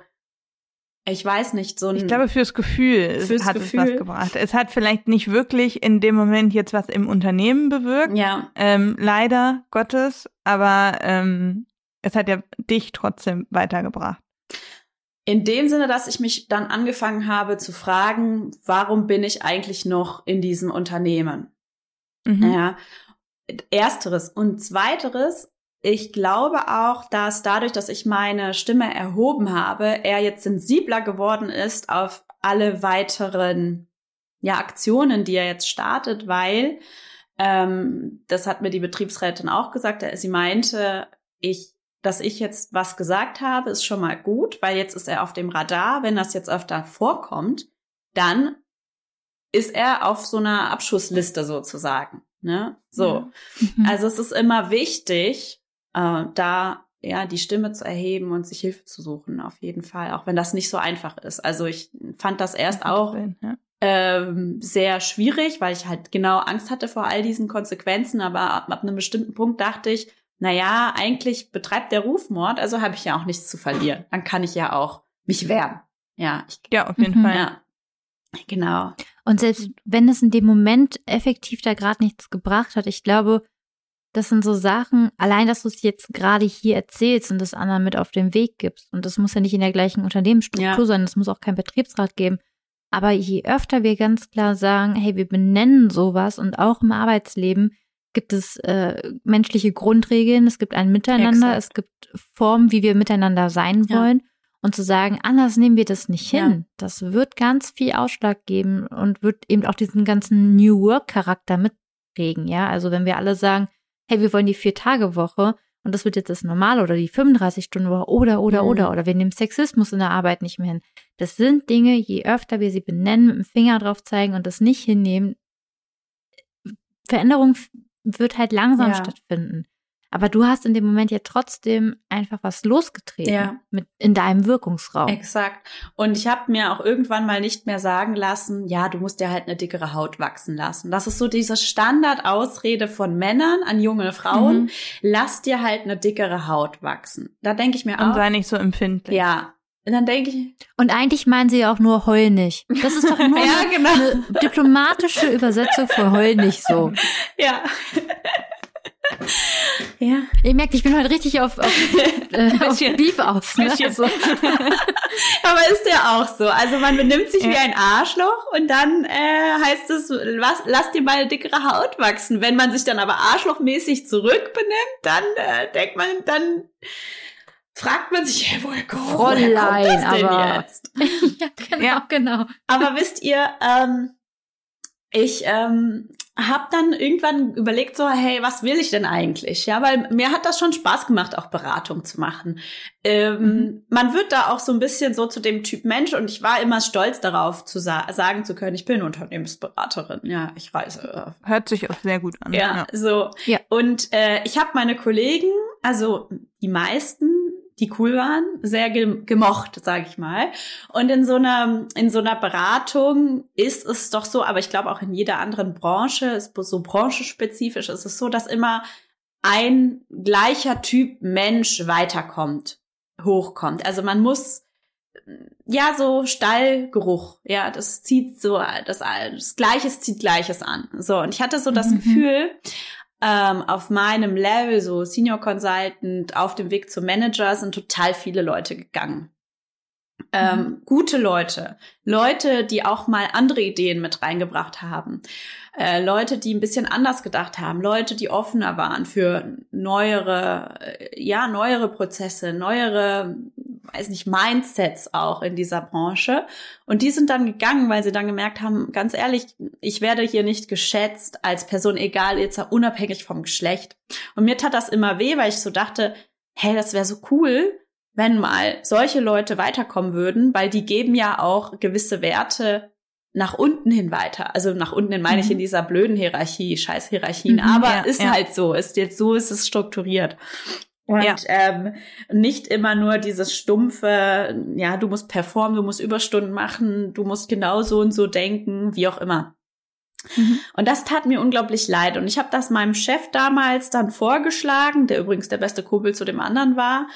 ich weiß nicht, so ein. Ich glaube, fürs Gefühl fürs hat Gefühl. es was gebracht. Es hat vielleicht nicht wirklich in dem Moment jetzt was im Unternehmen bewirkt. Ja. Ähm, leider Gottes, aber ähm, es hat ja dich trotzdem weitergebracht. In dem Sinne, dass ich mich dann angefangen habe zu fragen, warum bin ich eigentlich noch in diesem Unternehmen? Mhm. Ja. Ersteres. Und zweiteres, ich glaube auch, dass dadurch, dass ich meine Stimme erhoben habe, er jetzt sensibler geworden ist auf alle weiteren ja, Aktionen, die er jetzt startet, weil ähm, das hat mir die Betriebsrätin auch gesagt. Sie meinte, ich, dass ich jetzt was gesagt habe, ist schon mal gut, weil jetzt ist er auf dem Radar. Wenn das jetzt öfter vorkommt, dann ist er auf so einer Abschussliste sozusagen. Ne? So. Mhm. Also es ist immer wichtig, äh, da ja die Stimme zu erheben und sich Hilfe zu suchen, auf jeden Fall, auch wenn das nicht so einfach ist. Also ich fand das erst auch ja. ähm, sehr schwierig, weil ich halt genau Angst hatte vor all diesen Konsequenzen, aber ab, ab einem bestimmten Punkt dachte ich, na ja, eigentlich betreibt der Rufmord, also habe ich ja auch nichts zu verlieren. Dann kann ich ja auch mich wehren. Ja, ich, ja, auf jeden mhm. Fall. Ja. Genau. Und selbst wenn es in dem Moment effektiv da gerade nichts gebracht hat, ich glaube, das sind so Sachen, allein, dass du es jetzt gerade hier erzählst und das anderen mit auf den Weg gibst. Und das muss ja nicht in der gleichen Unternehmensstruktur ja. sein, das muss auch kein Betriebsrat geben. Aber je öfter wir ganz klar sagen, hey, wir benennen sowas und auch im Arbeitsleben gibt es äh, menschliche Grundregeln, es gibt ein Miteinander, Exakt. es gibt Formen, wie wir miteinander sein wollen. Ja. Und zu sagen, anders nehmen wir das nicht hin, ja. das wird ganz viel Ausschlag geben und wird eben auch diesen ganzen New Work-Charakter mitprägen. Ja, also wenn wir alle sagen, hey, wir wollen die Vier-Tage-Woche und das wird jetzt das Normale oder die 35-Stunden-Woche oder, oder, mhm. oder, oder wir nehmen Sexismus in der Arbeit nicht mehr hin. Das sind Dinge, je öfter wir sie benennen, mit dem Finger drauf zeigen und das nicht hinnehmen, Veränderung wird halt langsam ja. stattfinden. Aber du hast in dem Moment ja trotzdem einfach was losgetreten ja. mit in deinem Wirkungsraum. Exakt. Und ich habe mir auch irgendwann mal nicht mehr sagen lassen, ja, du musst dir halt eine dickere Haut wachsen lassen. Das ist so diese Standardausrede von Männern an junge Frauen. Mhm. Lass dir halt eine dickere Haut wachsen. Da denke ich mir auch. Und sei nicht so empfindlich. Ja, und dann denke ich. Und eigentlich meinen sie ja auch nur heul nicht. Das ist doch nur ja, genau. eine diplomatische Übersetzung für heul nicht so. Ja. Ja. Ihr merkt, ich bin heute richtig auf, auf, äh, auf Beef aus. Ne? Also. Aber ist ja auch so. Also man benimmt sich ja. wie ein Arschloch und dann äh, heißt es, lass, lass dir mal dickere Haut wachsen. Wenn man sich dann aber arschlochmäßig zurückbenimmt, dann äh, denkt man, dann fragt man sich, hey, woher, kommt, Fräulein, woher kommt das denn aber, jetzt? ja, genau, ja. genau. Aber wisst ihr, ähm, ich ähm, habe dann irgendwann überlegt so, hey, was will ich denn eigentlich? Ja, weil mir hat das schon Spaß gemacht, auch Beratung zu machen. Ähm, mhm. Man wird da auch so ein bisschen so zu dem Typ Mensch und ich war immer stolz darauf, zu sa sagen zu können, ich bin Unternehmensberaterin. Ja, ich reise. Hört sich auch sehr gut an. Ja, ja. so. Ja. Und äh, ich habe meine Kollegen, also die meisten, die cool waren, sehr gemocht, sage ich mal. Und in so einer in so einer Beratung ist es doch so, aber ich glaube auch in jeder anderen Branche, ist so branchenspezifisch, ist es so, dass immer ein gleicher Typ Mensch weiterkommt, hochkommt. Also man muss ja so Stallgeruch, ja, das zieht so das, das Gleiches zieht Gleiches an. So und ich hatte so das mhm. Gefühl, ähm, auf meinem Level, so Senior Consultant, auf dem Weg zum Manager, sind total viele Leute gegangen. Ähm, mhm. Gute Leute, Leute, die auch mal andere Ideen mit reingebracht haben, äh, Leute, die ein bisschen anders gedacht haben, Leute, die offener waren für neuere, äh, ja, neuere Prozesse, neuere weiß nicht, Mindsets auch in dieser Branche. Und die sind dann gegangen, weil sie dann gemerkt haben, ganz ehrlich, ich werde hier nicht geschätzt als Person, egal, jetzt unabhängig vom Geschlecht. Und mir tat das immer weh, weil ich so dachte, hey, das wäre so cool, wenn mal solche Leute weiterkommen würden, weil die geben ja auch gewisse Werte nach unten hin weiter. Also nach unten hin meine mhm. ich in dieser blöden Hierarchie, scheiß Hierarchien, mhm, aber ja, ist ja. halt so, ist jetzt so ist es strukturiert. Und ja. ähm, nicht immer nur dieses stumpfe, ja, du musst performen, du musst Überstunden machen, du musst genau so und so denken, wie auch immer. Mhm. Und das tat mir unglaublich leid. Und ich habe das meinem Chef damals dann vorgeschlagen, der übrigens der beste Kumpel zu dem anderen war.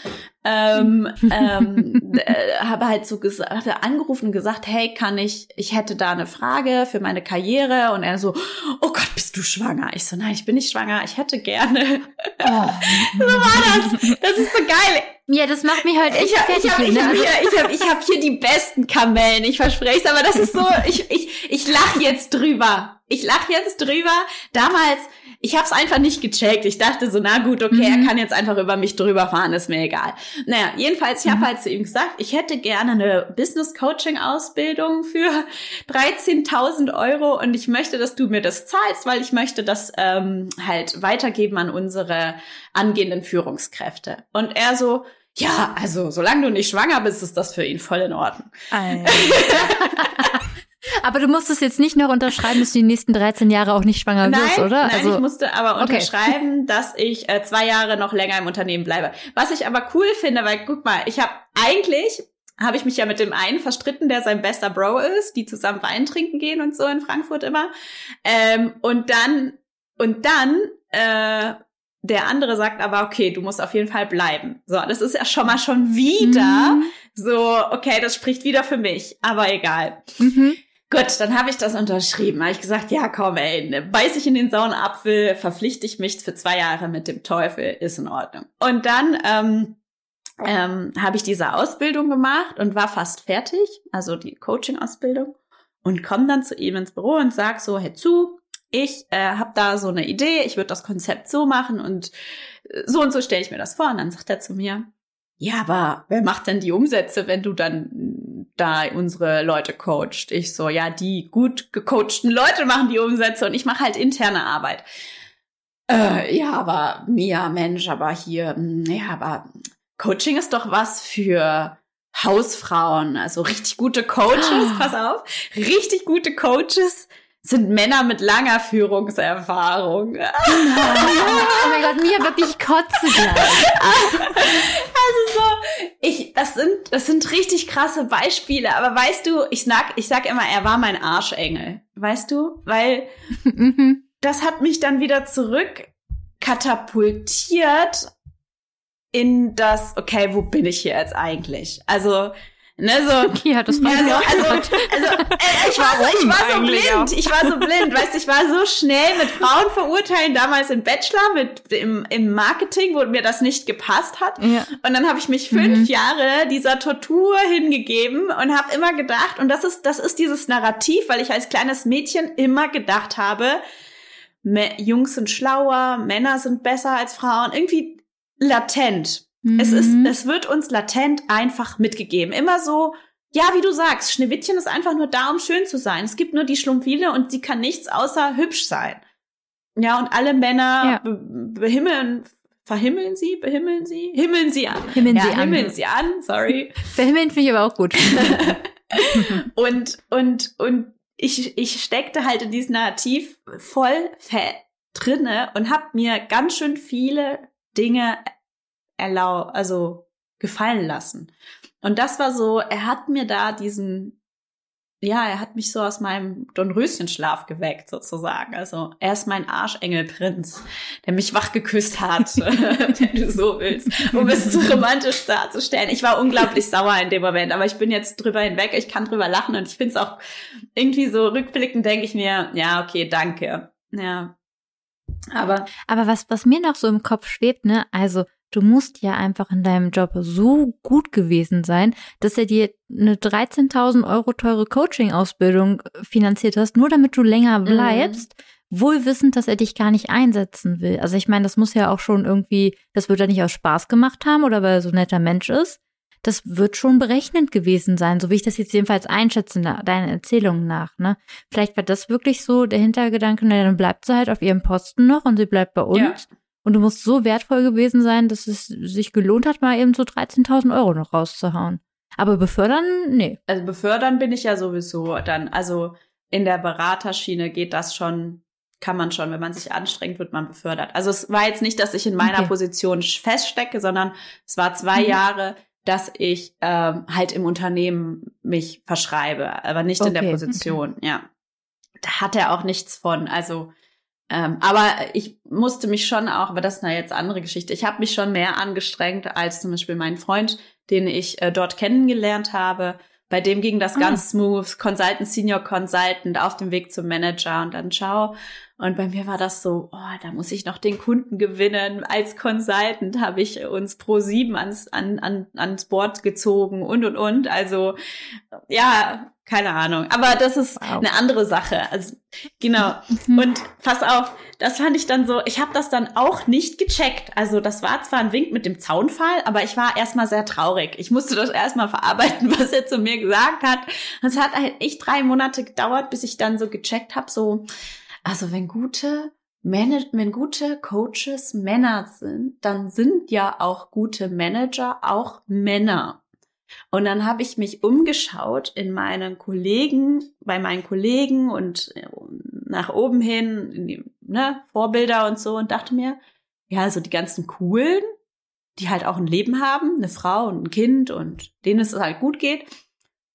Ähm, ähm, äh, habe halt so gesagt, angerufen und gesagt, hey, kann ich, ich hätte da eine Frage für meine Karriere. Und er so, oh Gott, bist du schwanger? Ich so, nein, ich bin nicht schwanger, ich hätte gerne. Oh. so war das. Das ist so geil. Ja, das macht mich halt echt ich hab, fertig. Ich habe ne? hab, ich hab, ich hab hier die besten Kamellen, ich verspreche es, aber das ist so, ich, ich, ich lach jetzt drüber. Ich lach jetzt drüber. Damals, ich habe es einfach nicht gecheckt. Ich dachte so, na gut, okay, mhm. er kann jetzt einfach über mich drüber fahren, ist mir egal. Naja, jedenfalls, ich mhm. habe halt zu ihm gesagt, ich hätte gerne eine Business Coaching Ausbildung für 13.000 Euro und ich möchte, dass du mir das zahlst, weil ich möchte das ähm, halt weitergeben an unsere angehenden Führungskräfte. Und er so, ja, also solange du nicht schwanger bist, ist das für ihn voll in Ordnung. aber du musstest jetzt nicht noch unterschreiben, dass du die nächsten 13 Jahre auch nicht schwanger nein, wirst, oder? Nein, also, ich musste aber unterschreiben, okay. dass ich äh, zwei Jahre noch länger im Unternehmen bleibe. Was ich aber cool finde, weil guck mal, ich habe eigentlich habe ich mich ja mit dem einen verstritten, der sein bester Bro ist, die zusammen Wein trinken gehen und so in Frankfurt immer. Ähm, und dann und dann äh, der andere sagt aber, okay, du musst auf jeden Fall bleiben. So, das ist ja schon mal schon wieder mhm. so, okay, das spricht wieder für mich, aber egal. Mhm. Gut, dann habe ich das unterschrieben. Habe ich gesagt, ja, komm, ey, ne, beiß ich in den sauren Apfel, verpflichte ich mich für zwei Jahre mit dem Teufel, ist in Ordnung. Und dann ähm, ähm, habe ich diese Ausbildung gemacht und war fast fertig, also die Coaching-Ausbildung, und komme dann zu ihm ins Büro und sag so, hey zu, ich äh, habe da so eine Idee, ich würde das Konzept so machen und äh, so und so stelle ich mir das vor. Und dann sagt er zu mir, ja, aber wer macht denn die Umsätze, wenn du dann da unsere Leute coacht? Ich so, ja, die gut gecoachten Leute machen die Umsätze und ich mache halt interne Arbeit. Äh, ja, aber Mia, Mensch, aber hier, hm, ja, aber Coaching ist doch was für Hausfrauen, also richtig gute Coaches, ah. pass auf, richtig gute Coaches sind Männer mit langer Führungserfahrung. oh mein Gott, mir wirklich kotze gleich. Also so, ich, das sind, das sind richtig krasse Beispiele, aber weißt du, ich sag, ich sag immer, er war mein Arschengel. Weißt du? Weil das hat mich dann wieder zurück katapultiert in das, okay, wo bin ich hier jetzt eigentlich? Also, Ne, so, ja, das war ja, so, also, also äh, ich, war so, ich war so blind, ich war so blind, weißt du, ich war so schnell mit Frauen verurteilen, damals im Bachelor, mit im, im Marketing, wo mir das nicht gepasst hat. Ja. Und dann habe ich mich fünf mhm. Jahre dieser Tortur hingegeben und habe immer gedacht, und das ist, das ist dieses Narrativ, weil ich als kleines Mädchen immer gedacht habe, Jungs sind schlauer, Männer sind besser als Frauen, irgendwie latent. Mhm. Es ist, mhm. es wird uns latent einfach mitgegeben. Immer so, ja, wie du sagst, Schneewittchen ist einfach nur da, um schön zu sein. Es gibt nur die Schlumpfile und sie kann nichts außer hübsch sein. Ja, und alle Männer ja. be behimmeln, verhimmeln sie, behimmeln sie, himmeln sie an. Himmeln ja, sie himmeln an. sie an, sorry. Verhimmeln finde ich aber auch gut. und, und, und ich, ich steckte halt in diesem Narrativ voll fett drinne und hab mir ganz schön viele Dinge erlau, also gefallen lassen. Und das war so, er hat mir da diesen, ja, er hat mich so aus meinem Dornröschenschlaf geweckt, sozusagen. Also er ist mein Arschengelprinz, der mich wach geküsst hat, wenn du so willst, um es zu romantisch darzustellen. Ich war unglaublich sauer in dem Moment, aber ich bin jetzt drüber hinweg, ich kann drüber lachen und ich finde es auch irgendwie so rückblickend, denke ich mir, ja, okay, danke. Ja. Aber, aber was, was mir noch so im Kopf schwebt, ne, also Du musst ja einfach in deinem Job so gut gewesen sein, dass er dir eine 13.000 Euro teure Coaching-Ausbildung finanziert hast, nur damit du länger mhm. bleibst, mhm. wohl wissend, dass er dich gar nicht einsetzen will. Also ich meine, das muss ja auch schon irgendwie, das wird er nicht aus Spaß gemacht haben oder weil er so ein netter Mensch ist. Das wird schon berechnend gewesen sein, so wie ich das jetzt jedenfalls einschätze, deinen Erzählungen nach. Ne? Vielleicht war das wirklich so der Hintergedanke, na, dann bleibt sie halt auf ihrem Posten noch und sie bleibt bei uns. Ja. Und du musst so wertvoll gewesen sein, dass es sich gelohnt hat, mal eben so 13.000 Euro noch rauszuhauen. Aber befördern, nee. Also befördern bin ich ja sowieso dann. Also in der Beraterschiene geht das schon, kann man schon, wenn man sich anstrengt, wird man befördert. Also es war jetzt nicht, dass ich in meiner okay. Position feststecke, sondern es war zwei mhm. Jahre, dass ich ähm, halt im Unternehmen mich verschreibe, aber nicht okay. in der Position, okay. ja. Da hat er auch nichts von. Also ähm, aber ich musste mich schon auch, aber das ist eine jetzt andere Geschichte, ich habe mich schon mehr angestrengt als zum Beispiel mein Freund, den ich äh, dort kennengelernt habe. Bei dem ging das ah. ganz smooth, Consultant, Senior Consultant, auf dem Weg zum Manager und dann ciao. Und bei mir war das so, oh, da muss ich noch den Kunden gewinnen. Als Consultant habe ich uns pro sieben ans, an, an, ans Board gezogen und und und. Also ja, keine Ahnung. Aber das ist wow. eine andere Sache. Also genau. Mhm. und pass auf, das fand ich dann so, ich habe das dann auch nicht gecheckt. Also das war zwar ein Wink mit dem Zaunfall, aber ich war erstmal sehr traurig. Ich musste das erstmal verarbeiten, was er zu mir gesagt hat. Und es hat halt echt drei Monate gedauert, bis ich dann so gecheckt habe, so also wenn gute Manage wenn gute Coaches Männer sind, dann sind ja auch gute Manager auch Männer. Und dann habe ich mich umgeschaut in meinen Kollegen, bei meinen Kollegen und äh, nach oben hin, die, ne, Vorbilder und so und dachte mir, ja, also die ganzen coolen, die halt auch ein Leben haben, eine Frau und ein Kind und denen es halt gut geht,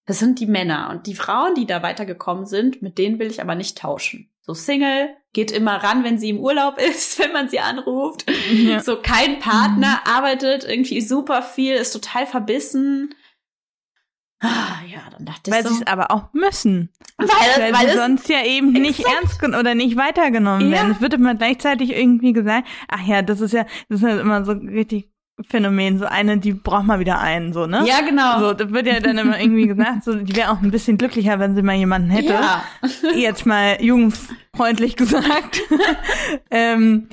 das sind die Männer. Und die Frauen, die da weitergekommen sind, mit denen will ich aber nicht tauschen so Single, geht immer ran, wenn sie im Urlaub ist, wenn man sie anruft. Ja. So kein Partner, mhm. arbeitet irgendwie super viel, ist total verbissen. Ah, ja, dann dachte weil ich so. Weil sie es aber auch müssen. Weil, weil, weil sie sonst ja eben exakt. nicht ernst oder nicht weitergenommen ja. werden. Es wird immer gleichzeitig irgendwie gesagt, ach ja, das ist ja, das ist ja immer so richtig Phänomen, so eine, die braucht mal wieder einen, so, ne? Ja, genau. So, das wird ja dann immer irgendwie gesagt, so, die wäre auch ein bisschen glücklicher, wenn sie mal jemanden hätte. Ja. Jetzt mal jugendfreundlich gesagt. ähm,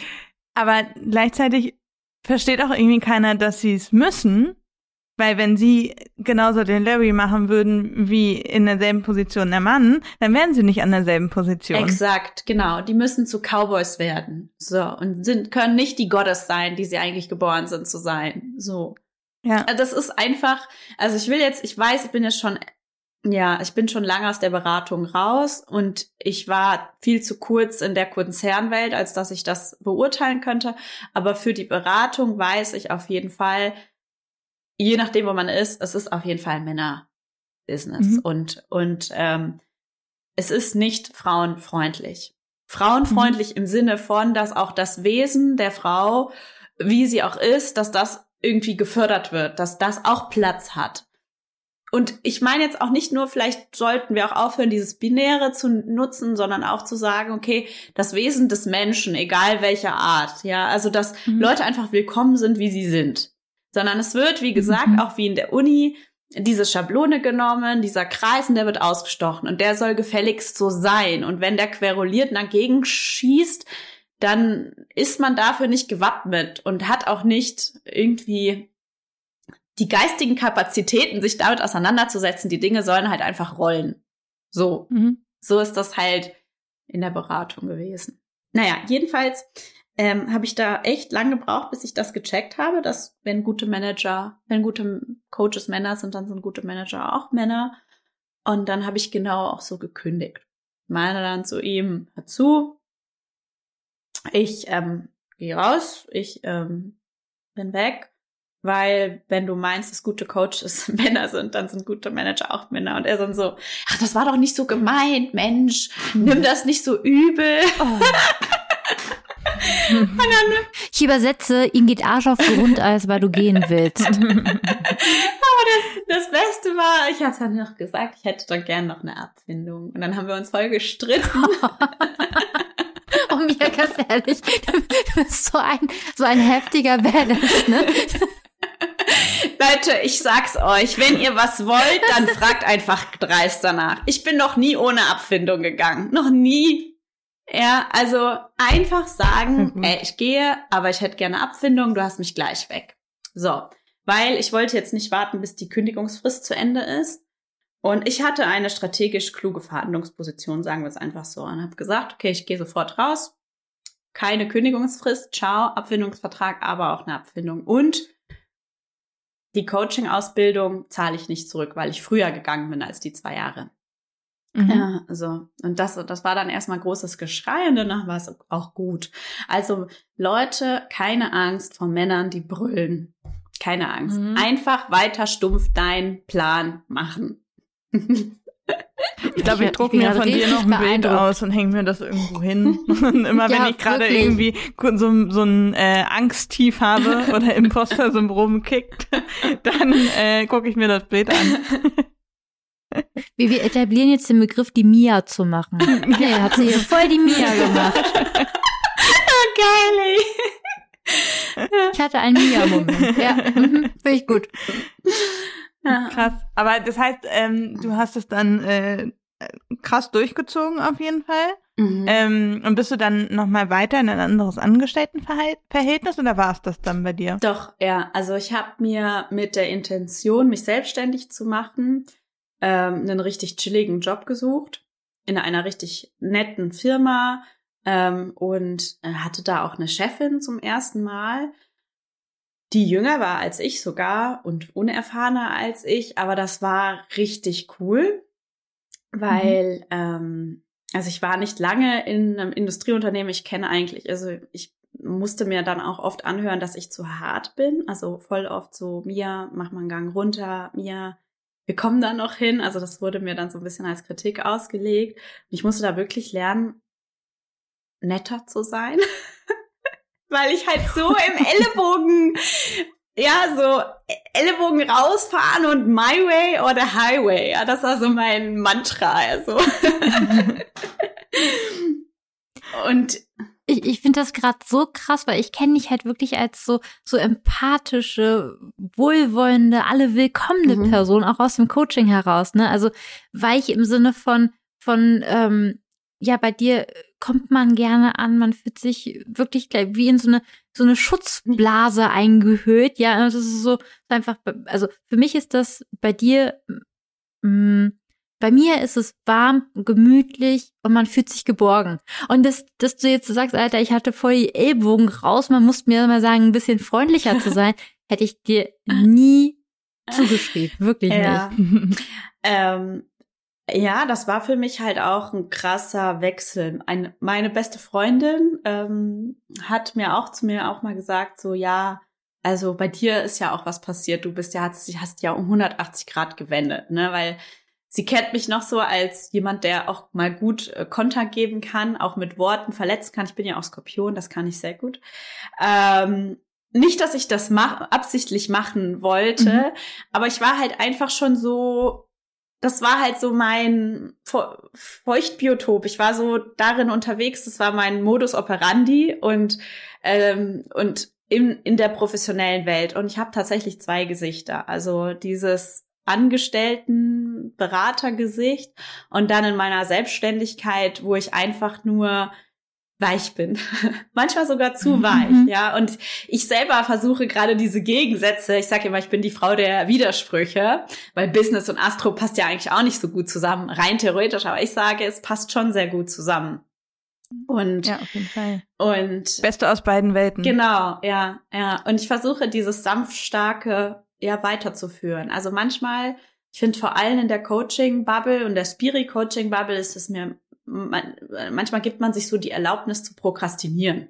aber gleichzeitig versteht auch irgendwie keiner, dass sie es müssen, weil wenn sie genauso den Larry machen würden wie in derselben Position der Mann, dann wären sie nicht an derselben Position. Exakt, genau. Die müssen zu Cowboys werden. So. Und sind, können nicht die Gottes sein, die sie eigentlich geboren sind zu sein. So. Ja. Also das ist einfach, also ich will jetzt, ich weiß, ich bin jetzt schon, ja, ich bin schon lange aus der Beratung raus und ich war viel zu kurz in der Konzernwelt, als dass ich das beurteilen könnte. Aber für die Beratung weiß ich auf jeden Fall, je nachdem, wo man ist, es ist auf jeden Fall Männer-Business. Mhm. Und, und ähm, es ist nicht frauenfreundlich. Frauenfreundlich mhm. im Sinne von, dass auch das Wesen der Frau, wie sie auch ist, dass das irgendwie gefördert wird, dass das auch Platz hat. Und ich meine jetzt auch nicht nur, vielleicht sollten wir auch aufhören, dieses Binäre zu nutzen, sondern auch zu sagen, okay, das Wesen des Menschen, egal welcher Art, ja, also dass mhm. Leute einfach willkommen sind, wie sie sind sondern es wird, wie gesagt, mhm. auch wie in der Uni, diese Schablone genommen, dieser Kreis und der wird ausgestochen und der soll gefälligst so sein. Und wenn der queruliert dagegen schießt, dann ist man dafür nicht gewappnet und hat auch nicht irgendwie die geistigen Kapazitäten, sich damit auseinanderzusetzen. Die Dinge sollen halt einfach rollen. So. Mhm. So ist das halt in der Beratung gewesen. Naja, jedenfalls ähm, habe ich da echt lang gebraucht, bis ich das gecheckt habe, dass wenn gute Manager, wenn gute Coaches Männer sind, dann sind gute Manager auch Männer. Und dann habe ich genau auch so gekündigt. Meine dann zu ihm, hör zu, ich ähm, gehe raus, ich ähm, bin weg, weil wenn du meinst, dass gute Coaches Männer sind, dann sind gute Manager auch Männer. Und er dann so, ach, das war doch nicht so gemeint, Mensch, nimm das nicht so übel. Oh. Ich übersetze, ihm geht Arsch auf Grundeis, weil du gehen willst. Aber das, das Beste war, ich habe dann noch gesagt, ich hätte doch gern noch eine Abfindung. Und dann haben wir uns voll gestritten. oh, mir ganz ehrlich, du bist so ein, so ein heftiger Balance, ne? Leute, ich sag's euch, wenn ihr was wollt, dann fragt einfach dreist danach. Ich bin noch nie ohne Abfindung gegangen. Noch nie. Ja, also einfach sagen, mhm. ey, ich gehe, aber ich hätte gerne Abfindung, du hast mich gleich weg. So, weil ich wollte jetzt nicht warten, bis die Kündigungsfrist zu Ende ist. Und ich hatte eine strategisch kluge Verhandlungsposition, sagen wir es einfach so, und habe gesagt, okay, ich gehe sofort raus. Keine Kündigungsfrist, ciao, Abfindungsvertrag, aber auch eine Abfindung. Und die Coaching-Ausbildung zahle ich nicht zurück, weil ich früher gegangen bin als die zwei Jahre. Mhm. Ja, so. Und das, das war dann erstmal großes Geschrei und danach war es auch gut. Also Leute, keine Angst vor Männern, die brüllen. Keine Angst. Mhm. Einfach weiter stumpf deinen Plan machen. Ich glaube, ich, ich drucke mir von dir noch ein Bild aus und hänge mir das irgendwo hin. Und immer ja, wenn ich gerade irgendwie so, so ein äh, Angsttief habe oder Imposter-Syndrom kickt, dann äh, gucke ich mir das Bild an. Wir, wir etablieren jetzt den Begriff, die Mia zu machen. Nee, hat sie hier voll die Mia gemacht. Geil, ey. Ich hatte einen Mia-Moment. Ja, mhm, finde ich gut. Ja. Krass. Aber das heißt, ähm, du hast es dann äh, krass durchgezogen auf jeden Fall. Mhm. Ähm, und bist du dann nochmal weiter in ein anderes Angestelltenverhältnis oder war es das dann bei dir? Doch, ja. Also ich habe mir mit der Intention, mich selbstständig zu machen, ähm, einen richtig chilligen Job gesucht in einer richtig netten Firma ähm, und äh, hatte da auch eine Chefin zum ersten Mal, die jünger war als ich sogar und unerfahrener als ich, aber das war richtig cool, weil ähm, also ich war nicht lange in einem Industrieunternehmen. Ich kenne eigentlich, also ich musste mir dann auch oft anhören, dass ich zu hart bin. Also voll oft so, Mia, mach mal einen Gang runter, Mia, wir kommen da noch hin. Also das wurde mir dann so ein bisschen als Kritik ausgelegt. Und ich musste da wirklich lernen, netter zu sein. Weil ich halt so im Ellenbogen, ja, so Ellenbogen rausfahren und my way or the highway. Ja, das war so mein Mantra. Also. und Ich, ich finde das gerade so krass, weil ich kenne dich halt wirklich als so, so empathische, wohlwollende, alle willkommene Mhm. Person, auch aus dem Coaching heraus, ne? Also weich im Sinne von, von, ähm, ja, bei dir kommt man gerne an, man fühlt sich wirklich gleich wie in so eine, so eine Schutzblase eingehüllt, ja, und das ist so, einfach, also für mich ist das bei dir, mh, bei mir ist es warm, gemütlich und man fühlt sich geborgen. Und das, dass du jetzt sagst, Alter, ich hatte voll die Ellbogen raus, man muss mir mal sagen, ein bisschen freundlicher zu sein, hätte ich dir nie zugeschrieben. Wirklich ja, nicht. ähm, ja, das war für mich halt auch ein krasser Wechsel. Ein, meine beste Freundin ähm, hat mir auch zu mir auch mal gesagt, so ja, also bei dir ist ja auch was passiert. Du bist ja hast, hast ja um 180 Grad gewendet, ne, weil sie kennt mich noch so als jemand, der auch mal gut äh, Konter geben kann, auch mit Worten verletzen kann. Ich bin ja auch Skorpion, das kann ich sehr gut. Ähm, nicht, dass ich das mach, absichtlich machen wollte, Mhm. aber ich war halt einfach schon so das war halt so mein Fe- Feuchtbiotop. Ich war so darin unterwegs. Das war mein Modus operandi und ähm, und in in der professionellen Welt. Und ich habe tatsächlich zwei Gesichter. Also dieses Angestellten Beratergesicht und dann in meiner Selbstständigkeit, wo ich einfach nur weich bin. Manchmal sogar zu weich, Mhm. ja. Und ich selber versuche gerade diese Gegensätze, ich sage immer, ich bin die Frau der Widersprüche, weil Business und Astro passt ja eigentlich auch nicht so gut zusammen, rein theoretisch, aber ich sage, es passt schon sehr gut zusammen. Und, Ja, auf jeden Fall. und Beste aus beiden Welten. Genau, ja, ja. Und ich versuche dieses sanft starke ja weiterzuführen. Also manchmal, ich finde vor allem in der Coaching-Bubble und der Spirit-Coaching-Bubble ist es mir, man, manchmal gibt man sich so die Erlaubnis zu prokrastinieren.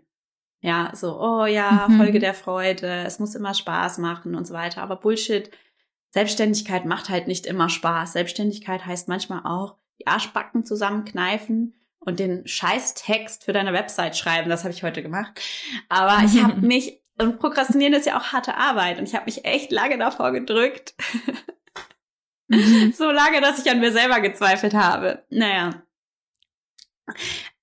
Ja, so, oh ja, Mhm. Folge der Freude, es muss immer Spaß machen und so weiter. Aber Bullshit, Selbstständigkeit macht halt nicht immer Spaß. Selbstständigkeit heißt manchmal auch, die Arschbacken zusammenkneifen und den Scheißtext für deine Website schreiben. Das habe ich heute gemacht. Aber ich habe mich, und Prokrastinieren ist ja auch harte Arbeit. Und ich habe mich echt lange davor gedrückt. Mhm. so lange, dass ich an mir selber gezweifelt habe. Naja.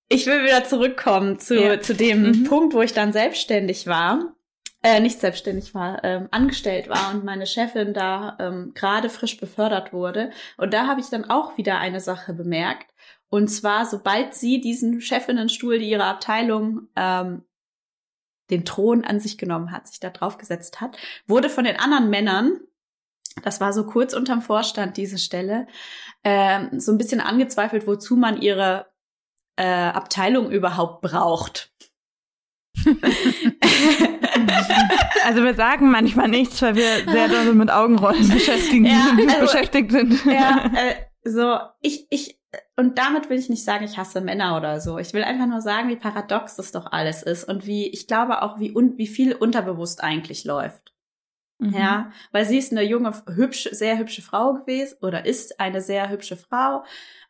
Ich will wieder zurückkommen zu, Ja. zu dem Mhm. Punkt, wo ich dann selbstständig war. Äh, nicht selbstständig war, ähm, angestellt war und meine Chefin da ähm, gerade frisch befördert wurde. Und da habe ich dann auch wieder eine Sache bemerkt. Und zwar, sobald sie diesen Chefinnenstuhl, die ihre Abteilung ähm, den Thron an sich genommen hat, sich da draufgesetzt hat, wurde von den anderen Männern, das war so kurz unterm Vorstand diese Stelle, ähm, so ein bisschen angezweifelt, wozu man ihre äh, Abteilung überhaupt braucht. Also wir sagen manchmal nichts, weil wir sehr doll mit Augenrollen beschäftigen, Ja, also- beschäftigt sind. ja, äh, so, ich, ich, und damit will ich nicht sagen, ich hasse Männer oder so. Ich will einfach nur sagen, wie paradox das doch alles ist und wie, ich glaube auch, wie, un, wie viel unterbewusst eigentlich läuft. Mhm. Ja, weil sie ist eine junge, hübsch, sehr hübsche Frau gewesen oder ist eine sehr hübsche Frau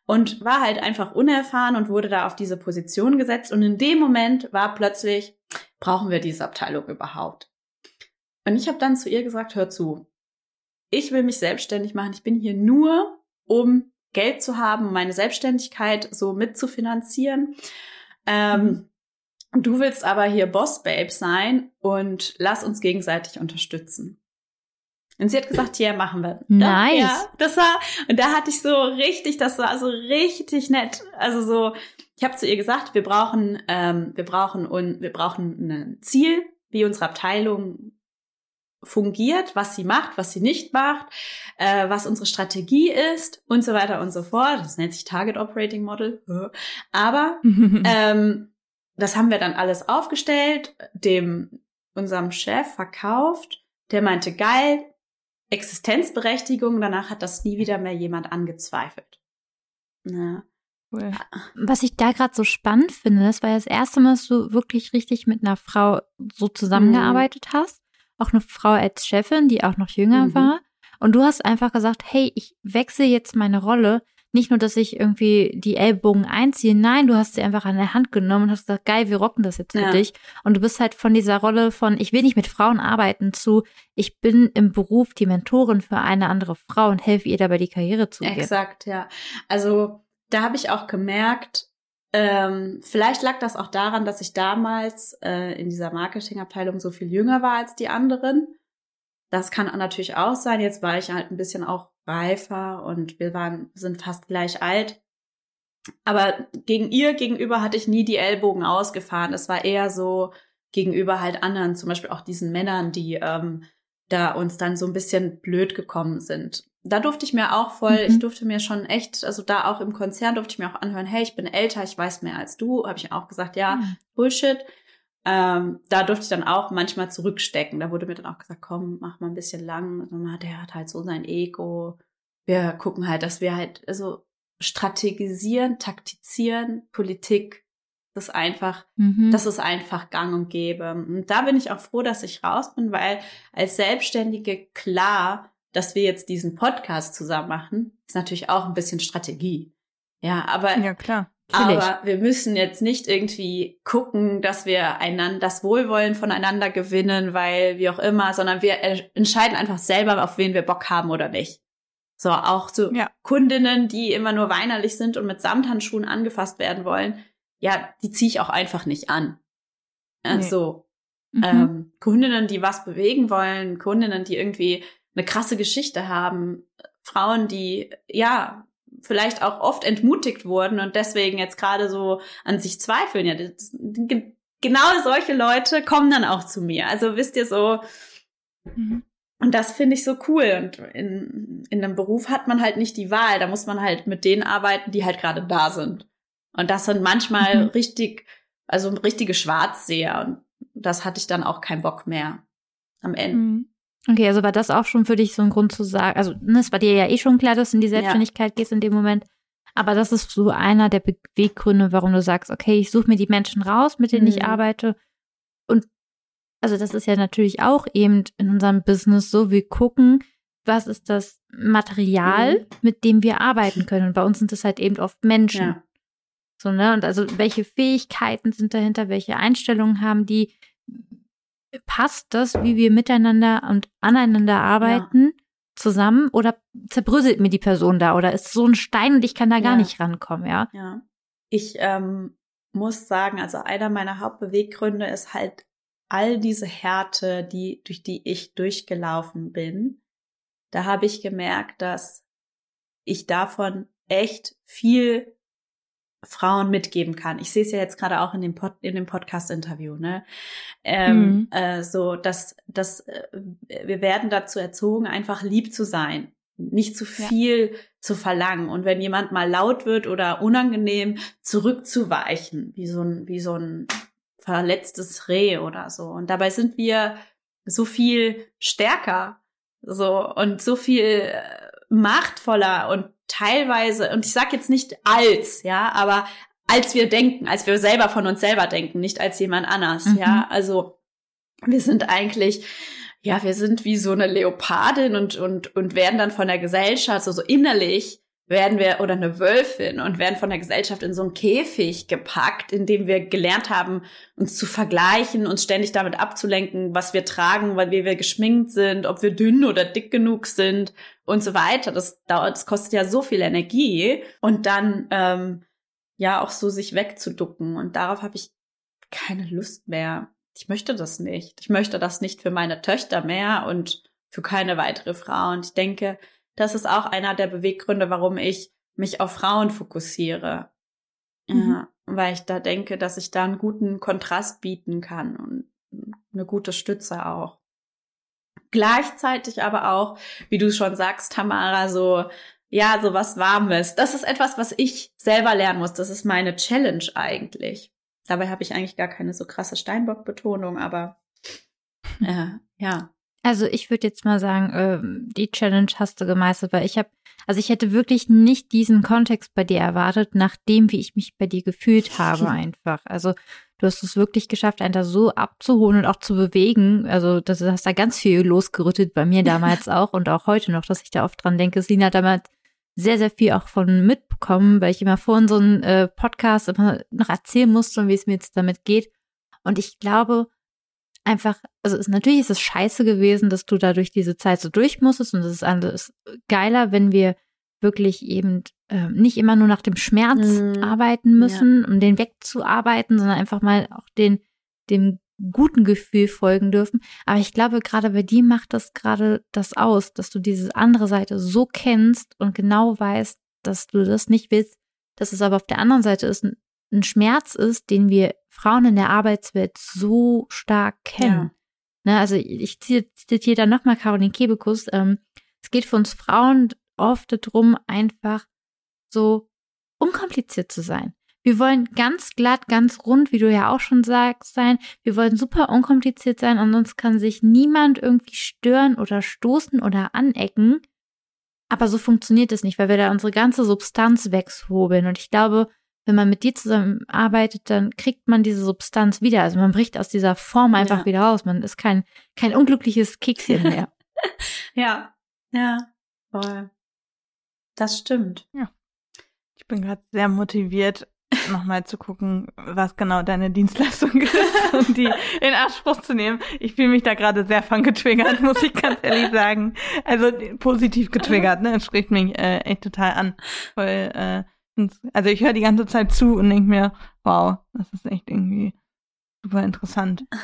und war halt einfach unerfahren und wurde da auf diese Position gesetzt. Und in dem Moment war plötzlich, brauchen wir diese Abteilung überhaupt? Und ich habe dann zu ihr gesagt, hör zu, ich will mich selbstständig machen. Ich bin hier nur, um Geld zu haben, meine Selbstständigkeit so mitzufinanzieren. Ähm, Du willst aber hier Boss Babe sein und lass uns gegenseitig unterstützen. Und sie hat gesagt, ja, machen wir. Nice. Ja, das war, und da hatte ich so richtig, das war so richtig nett. Also so, ich habe zu ihr gesagt, wir brauchen, ähm, wir brauchen und wir brauchen ein Ziel, wie unsere Abteilung fungiert, was sie macht, was sie nicht macht, äh, was unsere Strategie ist und so weiter und so fort. Das nennt sich Target Operating Model. Aber ähm, das haben wir dann alles aufgestellt, dem unserem Chef verkauft. Der meinte, geil, Existenzberechtigung. Danach hat das nie wieder mehr jemand angezweifelt. Ja. Cool. Was ich da gerade so spannend finde, das war ja das erste Mal, dass du wirklich richtig mit einer Frau so zusammengearbeitet hast. Auch eine Frau als Chefin, die auch noch jünger Mhm. war. Und du hast einfach gesagt, hey, ich wechsle jetzt meine Rolle. Nicht nur, dass ich irgendwie die Ellbogen einziehe, nein, du hast sie einfach an der Hand genommen und hast gesagt, geil, wir rocken das jetzt für Ja. dich. Und du bist halt von dieser Rolle von, ich will nicht mit Frauen arbeiten, zu, ich bin im Beruf die Mentorin für eine andere Frau und helfe ihr dabei, die Karriere zu gehen. Exakt, ja. Also da habe ich auch gemerkt, ähm, vielleicht lag das auch daran, dass ich damals äh, in dieser Marketingabteilung so viel jünger war als die anderen. Das kann natürlich auch sein. Jetzt war ich halt ein bisschen auch reifer und wir waren, sind fast gleich alt. Aber gegen ihr gegenüber hatte ich nie die Ellbogen ausgefahren. Es war eher so gegenüber halt anderen, zum Beispiel auch diesen Männern, die ähm, da uns dann so ein bisschen blöd gekommen sind. Da durfte ich mir auch voll, Mhm. ich durfte mir schon echt, also da auch im Konzern durfte ich mir auch anhören, hey, ich bin älter, ich weiß mehr als du. Habe ich auch gesagt, ja, Mhm. Bullshit. Ähm, da durfte ich dann auch manchmal zurückstecken. Da wurde mir dann auch gesagt, komm, mach mal ein bisschen lang. Hat der hat halt so sein Ego. Wir gucken halt, dass wir halt also strategisieren, taktizieren, Politik. Das ist einfach, Mhm. das ist einfach gang und gäbe. Und da bin ich auch froh, dass ich raus bin, weil als Selbstständige klar, dass wir jetzt diesen Podcast zusammen machen, ist natürlich auch ein bisschen Strategie. Ja, aber Ja, klar. Natürlich. aber wir müssen jetzt nicht irgendwie gucken, dass wir einander das Wohlwollen voneinander gewinnen, weil wie auch immer, sondern wir entscheiden einfach selber, auf wen wir Bock haben oder nicht. So, auch so Ja. Kundinnen, die immer nur weinerlich sind und mit Samthandschuhen angefasst werden wollen, ja, die ziehe ich auch einfach nicht an. Nee. Also, Mhm. ähm, Kundinnen, die was bewegen wollen, Kundinnen, die irgendwie eine krasse Geschichte haben, Frauen, die ja vielleicht auch oft entmutigt wurden und deswegen jetzt gerade so an sich zweifeln. Ja, das, ge- genau solche Leute kommen dann auch zu mir. Also wisst ihr so, Mhm. und das finde ich so cool. Und in, in einem Beruf hat man halt nicht die Wahl. Da muss man halt mit denen arbeiten, die halt gerade da sind. Und das sind manchmal Mhm. richtig, also richtige Schwarzseher. Und das hatte ich dann auch keinen Bock mehr am Ende. Mhm. Okay, also war das auch schon für dich so ein Grund zu sagen, also ne, es war dir ja eh schon klar, dass du in die Selbstständigkeit gehst in dem Moment, aber das ist so einer der Beweggründe, warum du sagst, okay, ich suche mir die Menschen raus, mit denen ich Mhm. arbeite und also das ist ja natürlich auch eben in unserem Business so, wir gucken, was ist das Material, Mhm. mit dem wir arbeiten können und bei uns sind es halt eben oft Menschen. Ja. So, ne? Und also welche Fähigkeiten sind dahinter, welche Einstellungen haben die? Passt das, wie wir miteinander und aneinander arbeiten, zusammen oder zerbröselt mir die Person da oder ist so ein Stein und ich kann da gar Ja. nicht rankommen, ja? Ja. Ich ähm, muss sagen, also einer meiner Hauptbeweggründe ist halt all diese Härte, die, durch die ich durchgelaufen bin. Da habe ich gemerkt, dass ich davon echt viel Frauen mitgeben kann. Ich sehe es ja jetzt gerade auch in dem, Pod, in dem Podcast-Interview, ne? Ähm, Mhm. äh, so, dass, dass äh, wir werden dazu erzogen, einfach lieb zu sein, nicht zu Ja. viel zu verlangen. Und wenn jemand mal laut wird oder unangenehm, zurückzuweichen, wie so ein, wie so ein verletztes Reh oder so. Und dabei sind wir so viel stärker, so und so viel äh, machtvoller und teilweise, und ich sag jetzt nicht als, ja, aber als wir denken, als wir selber von uns selber denken, nicht als jemand anders, Mhm. ja. Also wir sind eigentlich, ja, wir sind wie so eine Leopardin und, und, und werden dann von der Gesellschaft so, so innerlich werden wir oder eine Wölfin und werden von der Gesellschaft in so einen Käfig gepackt, in dem wir gelernt haben, uns zu vergleichen, uns ständig damit abzulenken, was wir tragen, weil wir, wir geschminkt sind, ob wir dünn oder dick genug sind und so weiter. Das dauert, das kostet ja so viel Energie und dann ähm, ja auch so sich wegzuducken und darauf habe ich keine Lust mehr. Ich möchte das nicht. Ich möchte das nicht für meine Töchter mehr und für keine weitere Frau. Und ich denke, das ist auch einer der Beweggründe, warum ich mich auf Frauen fokussiere. Mhm. Ja, weil ich da denke, dass ich da einen guten Kontrast bieten kann und eine gute Stütze auch. Gleichzeitig aber auch, wie du schon sagst, Tamara, so, ja, so was Warmes. Das ist etwas, was ich selber lernen muss. Das ist meine Challenge eigentlich. Dabei habe ich eigentlich gar keine so krasse Steinbock-Betonung, aber äh, ja. Also ich würde jetzt mal sagen, äh, die Challenge hast du gemeistert, weil ich habe, also ich hätte wirklich nicht diesen Kontext bei dir erwartet, nachdem wie ich mich bei dir gefühlt habe einfach. Also du hast es wirklich geschafft, einen da so abzuholen und auch zu bewegen. Also das hast da ganz viel losgerüttet bei mir damals auch und auch heute noch, dass ich da oft dran denke. Sina hat damals sehr, sehr viel auch von mitbekommen, weil ich immer vorhin so einen äh, Podcast immer noch erzählen musste und wie es mir jetzt damit geht. Und ich glaube, einfach, also ist, natürlich ist es scheiße gewesen, dass du da durch diese Zeit so durch musstest und es ist alles geiler, wenn wir wirklich eben äh, nicht immer nur nach dem Schmerz mm, arbeiten müssen, ja. um den wegzuarbeiten, sondern einfach mal auch den, dem guten Gefühl folgen dürfen. Aber ich glaube, gerade bei dir macht das gerade das aus, dass du diese andere Seite so kennst und genau weißt, dass du das nicht willst, dass es aber auf der anderen Seite ist, ein, Schmerz ist, den wir Frauen in der Arbeitswelt so stark kennen. Ja. Ne, also ich zitiere dann nochmal Caroline Kebekus. Ähm, es geht für uns Frauen oft darum, einfach so unkompliziert zu sein. Wir wollen ganz glatt, ganz rund, wie du ja auch schon sagst, sein. Wir wollen super unkompliziert sein, ansonsten kann sich niemand irgendwie stören oder stoßen oder anecken. Aber so funktioniert es nicht, weil wir da unsere ganze Substanz wegshobeln. Und ich glaube, wenn man mit dir zusammenarbeitet, dann kriegt man diese Substanz wieder. Also man bricht aus dieser Form einfach ja. wieder raus. Man ist kein, kein unglückliches Kekschen mehr. ja, ja, voll. Das stimmt. Ja. Ich bin gerade sehr motiviert, nochmal zu gucken, was genau deine Dienstleistung ist und die in Anspruch zu nehmen. Ich fühle mich da gerade sehr von getriggert, muss ich ganz ehrlich sagen. Also positiv getriggert, ne? Es spricht mich äh, echt total an. Weil, äh, also ich höre die ganze Zeit zu und denke mir, wow, das ist echt irgendwie super interessant.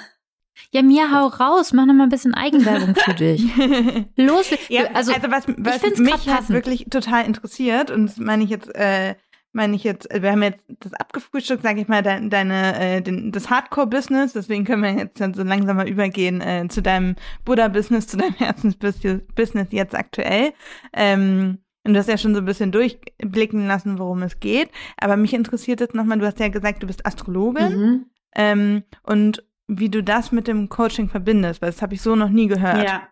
Ja, mir hau raus, mach noch mal ein bisschen Eigenwerbung für dich. Los, ja, also, also was, was mich halt wirklich total interessiert und das meine ich jetzt äh, meine ich jetzt, wir haben jetzt das abgefrühstückt, sage ich mal, deine, deine äh, den, das Hardcore-Business, deswegen können wir jetzt dann so langsam mal übergehen äh, zu deinem Buddha-Business, zu deinem Herzensbusiness jetzt aktuell. Ähm, und du hast ja schon so ein bisschen durchblicken lassen, worum es geht. Aber mich interessiert jetzt nochmal, du hast ja gesagt, du bist Astrologin. Mhm. Ähm, und wie du das mit dem Coaching verbindest, weil das habe ich so noch nie gehört. Ja.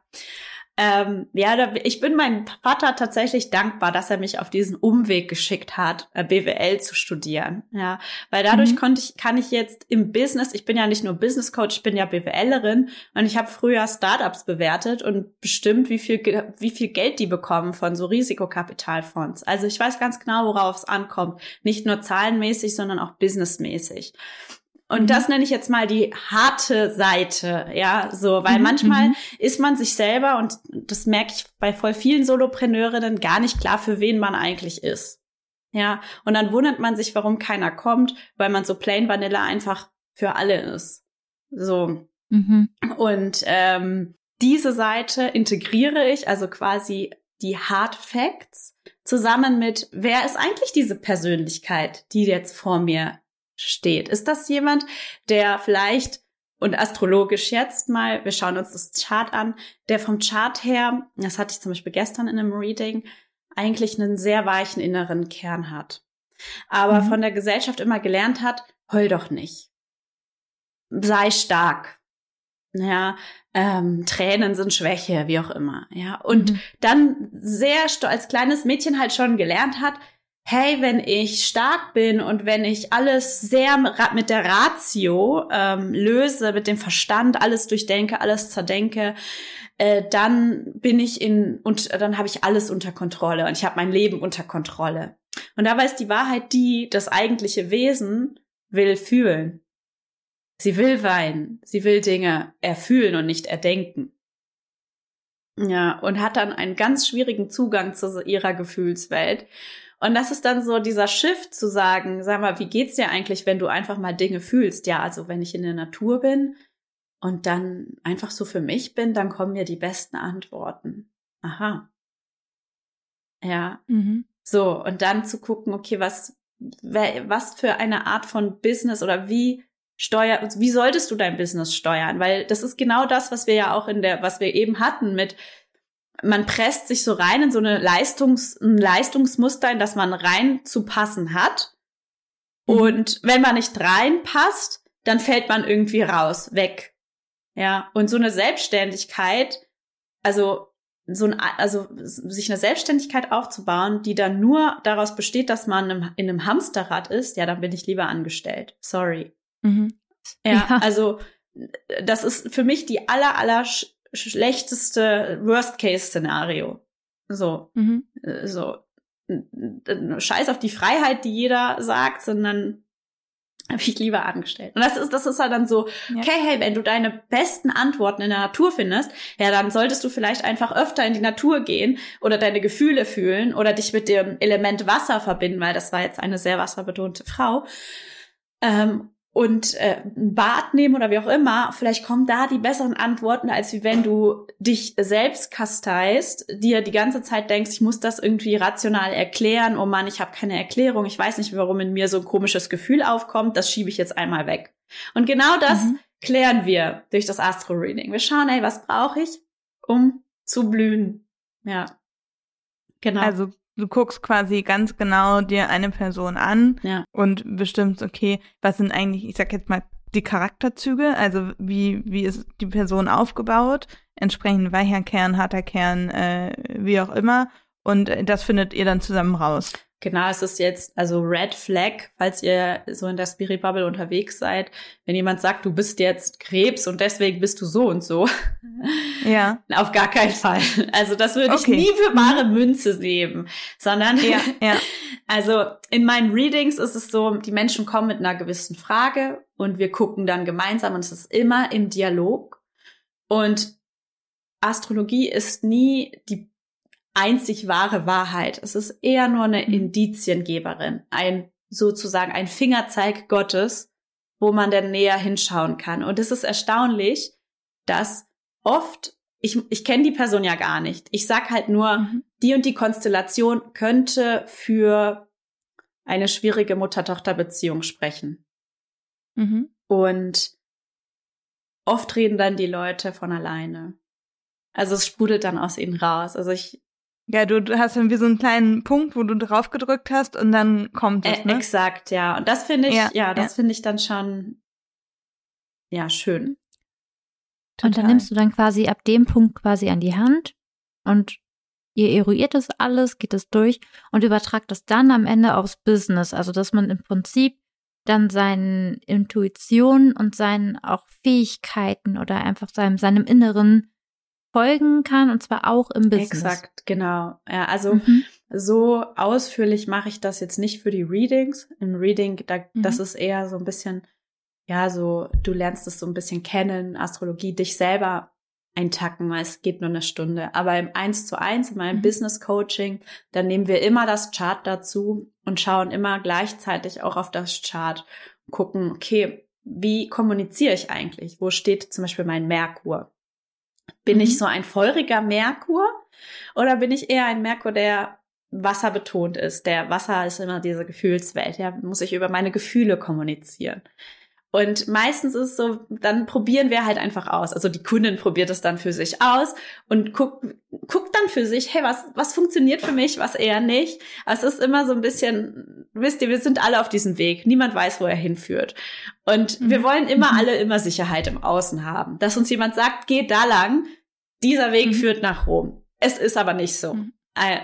Ähm, ja, da, ich bin meinem Vater tatsächlich dankbar, dass er mich auf diesen Umweg geschickt hat, äh, BWL zu studieren. Ja, weil dadurch mhm. konnte ich, kann ich jetzt im Business, ich bin ja nicht nur Business Coach, ich bin ja BWLerin und ich habe früher Startups bewertet und bestimmt, wie viel, wie viel Geld die bekommen von so Risikokapitalfonds. Also ich weiß ganz genau, worauf es ankommt. Nicht nur zahlenmäßig, sondern auch businessmäßig. Und mhm. das nenne ich jetzt mal die harte Seite, ja, so, weil mhm. manchmal mhm. ist man sich selber und das merke ich bei voll vielen Solopreneurinnen gar nicht klar, für wen man eigentlich ist. Ja, und dann wundert man sich, warum keiner kommt, weil man so plain Vanilla einfach für alle ist. So. Mhm. Und ähm, diese Seite integriere ich, also quasi die Hard Facts, zusammen mit, wer ist eigentlich diese Persönlichkeit, die jetzt vor mir steht? Ist das jemand, der vielleicht und astrologisch jetzt mal, wir schauen uns das Chart an, der vom Chart her, das hatte ich zum Beispiel gestern in einem Reading, eigentlich einen sehr weichen inneren Kern hat. Aber mhm. von der Gesellschaft immer gelernt hat, heul doch nicht. Sei stark. Ja, ähm, Tränen sind Schwäche, wie auch immer. Ja, und mhm. dann sehr als kleines Mädchen halt schon gelernt hat, hey, wenn ich stark bin und wenn ich alles sehr mit der Ratio ähm, löse, mit dem Verstand alles durchdenke, alles zerdenke, äh, dann bin ich in und dann habe ich alles unter Kontrolle und ich habe mein Leben unter Kontrolle. Und dabei ist die Wahrheit die, das eigentliche Wesen will fühlen. Sie will weinen, sie will Dinge erfühlen und nicht erdenken. Ja, und hat dann einen ganz schwierigen Zugang zu ihrer Gefühlswelt. Und das ist dann so dieser Shift zu sagen, sag mal, wie geht's dir eigentlich, wenn du einfach mal Dinge fühlst? Ja, also wenn ich in der Natur bin und dann einfach so für mich bin, dann kommen mir die besten Antworten. Aha. Ja. Mhm. So, und dann zu gucken, okay, was, was für eine Art von Business oder wie steuer, wie solltest du dein Business steuern? Weil das ist genau das, was wir ja auch in der, was wir eben hatten mit, man presst sich so rein in so eine Leistungs, ein Leistungsmuster, in das man rein zu passen hat. Mhm. Und wenn man nicht reinpasst, dann fällt man irgendwie raus, weg. Ja. Und so eine Selbstständigkeit, also so ein, also sich eine Selbstständigkeit aufzubauen, die dann nur daraus besteht, dass man in einem Hamsterrad ist, ja, dann bin ich lieber angestellt. Sorry. Mhm. Ja, ja, also das ist für mich die aller, aller schlechteste Worst-Case-Szenario. So, mhm. Äh, so. Scheiß auf die Freiheit, die jeder sagt, sondern habe ich lieber angestellt. Und das ist, das ist halt dann so, ja. okay, hey, wenn du deine besten Antworten in der Natur findest, ja, dann solltest du vielleicht einfach öfter in die Natur gehen oder deine Gefühle fühlen oder dich mit dem Element Wasser verbinden, weil das war jetzt eine sehr wasserbetonte Frau. Ähm, und äh, ein Bad nehmen oder wie auch immer, vielleicht kommen da die besseren Antworten, als wie wenn du dich selbst kasteist, dir die ganze Zeit denkst, ich muss das irgendwie rational erklären, oh Mann, ich habe keine Erklärung, ich weiß nicht, warum in mir so ein komisches Gefühl aufkommt, das schiebe ich jetzt einmal weg. Und genau das mhm. klären wir durch das Astro-Reading. Wir schauen, ey, was brauche ich, um zu blühen? Ja. Genau. Also du guckst quasi ganz genau dir eine Person an ja. und bestimmst, okay, was sind eigentlich, ich sag jetzt mal, die Charakterzüge, also wie, wie ist die Person aufgebaut, entsprechend weicher Kern, harter Kern, äh, wie auch immer. Und das findet ihr dann zusammen raus. Genau, es ist jetzt also Red Flag, falls ihr so in der Spirit Bubble unterwegs seid. Wenn jemand sagt, du bist jetzt Krebs und deswegen bist du so und so. Ja. Auf gar keinen Fall. Also das würde okay. ich nie für wahre Münze nehmen, sondern ja, ja. also in meinen Readings ist es so, die Menschen kommen mit einer gewissen Frage und wir gucken dann gemeinsam und es ist immer im Dialog. Und Astrologie ist nie die einzig wahre Wahrheit. Es ist eher nur eine mhm. Indiziengeberin, ein sozusagen ein Fingerzeig Gottes, wo man dann näher hinschauen kann. Und es ist erstaunlich, dass oft, ich, ich kenne die Person ja gar nicht. Ich sag halt nur, mhm. die und die Konstellation könnte für eine schwierige Mutter-Tochter-Beziehung sprechen. Mhm. Und oft reden dann die Leute von alleine. Also es sprudelt dann aus ihnen raus. Also ich ja, du, du hast irgendwie so einen kleinen Punkt, wo du drauf gedrückt hast und dann kommt es. Ne? exakt, ja. Und das finde ich, ja, ja das ja. finde ich dann schon, ja, schön. Total. Und dann nimmst du dann quasi ab dem Punkt quasi an die Hand und ihr eruiert das alles, geht es durch und übertragt das dann am Ende aufs Business. Also, dass man im Prinzip dann seinen Intuitionen und seinen auch Fähigkeiten oder einfach seinem, seinem Inneren folgen kann und zwar auch im Business. Exakt, genau. Ja, also mhm. so ausführlich mache ich das jetzt nicht für die Readings. Im Reading, da, mhm. das ist eher so ein bisschen, ja, so, du lernst es so ein bisschen kennen, Astrologie, dich selber eintacken, weil es geht nur eine Stunde. Aber im Eins zu eins, in meinem mhm. Business Coaching, dann nehmen wir immer das Chart dazu und schauen immer gleichzeitig auch auf das Chart gucken, okay, wie kommuniziere ich eigentlich? Wo steht zum Beispiel mein Merkur? Bin mhm. ich so ein feuriger Merkur oder bin ich eher ein Merkur, der wasserbetont ist? Der Wasser ist immer diese Gefühlswelt. Ja, muss ich über meine Gefühle kommunizieren. Und meistens ist es so, dann probieren wir halt einfach aus. Also die Kundin probiert es dann für sich aus und guckt, guckt dann für sich, hey, was, was funktioniert für mich, was eher nicht. Es ist immer so ein bisschen, wisst ihr, wir sind alle auf diesem Weg. Niemand weiß, wo er hinführt. Und mhm. wir wollen immer mhm. alle immer Sicherheit im Außen haben. Dass uns jemand sagt, geh da lang, dieser Weg mhm. führt nach Rom. Es ist aber nicht so. Mhm. Äh,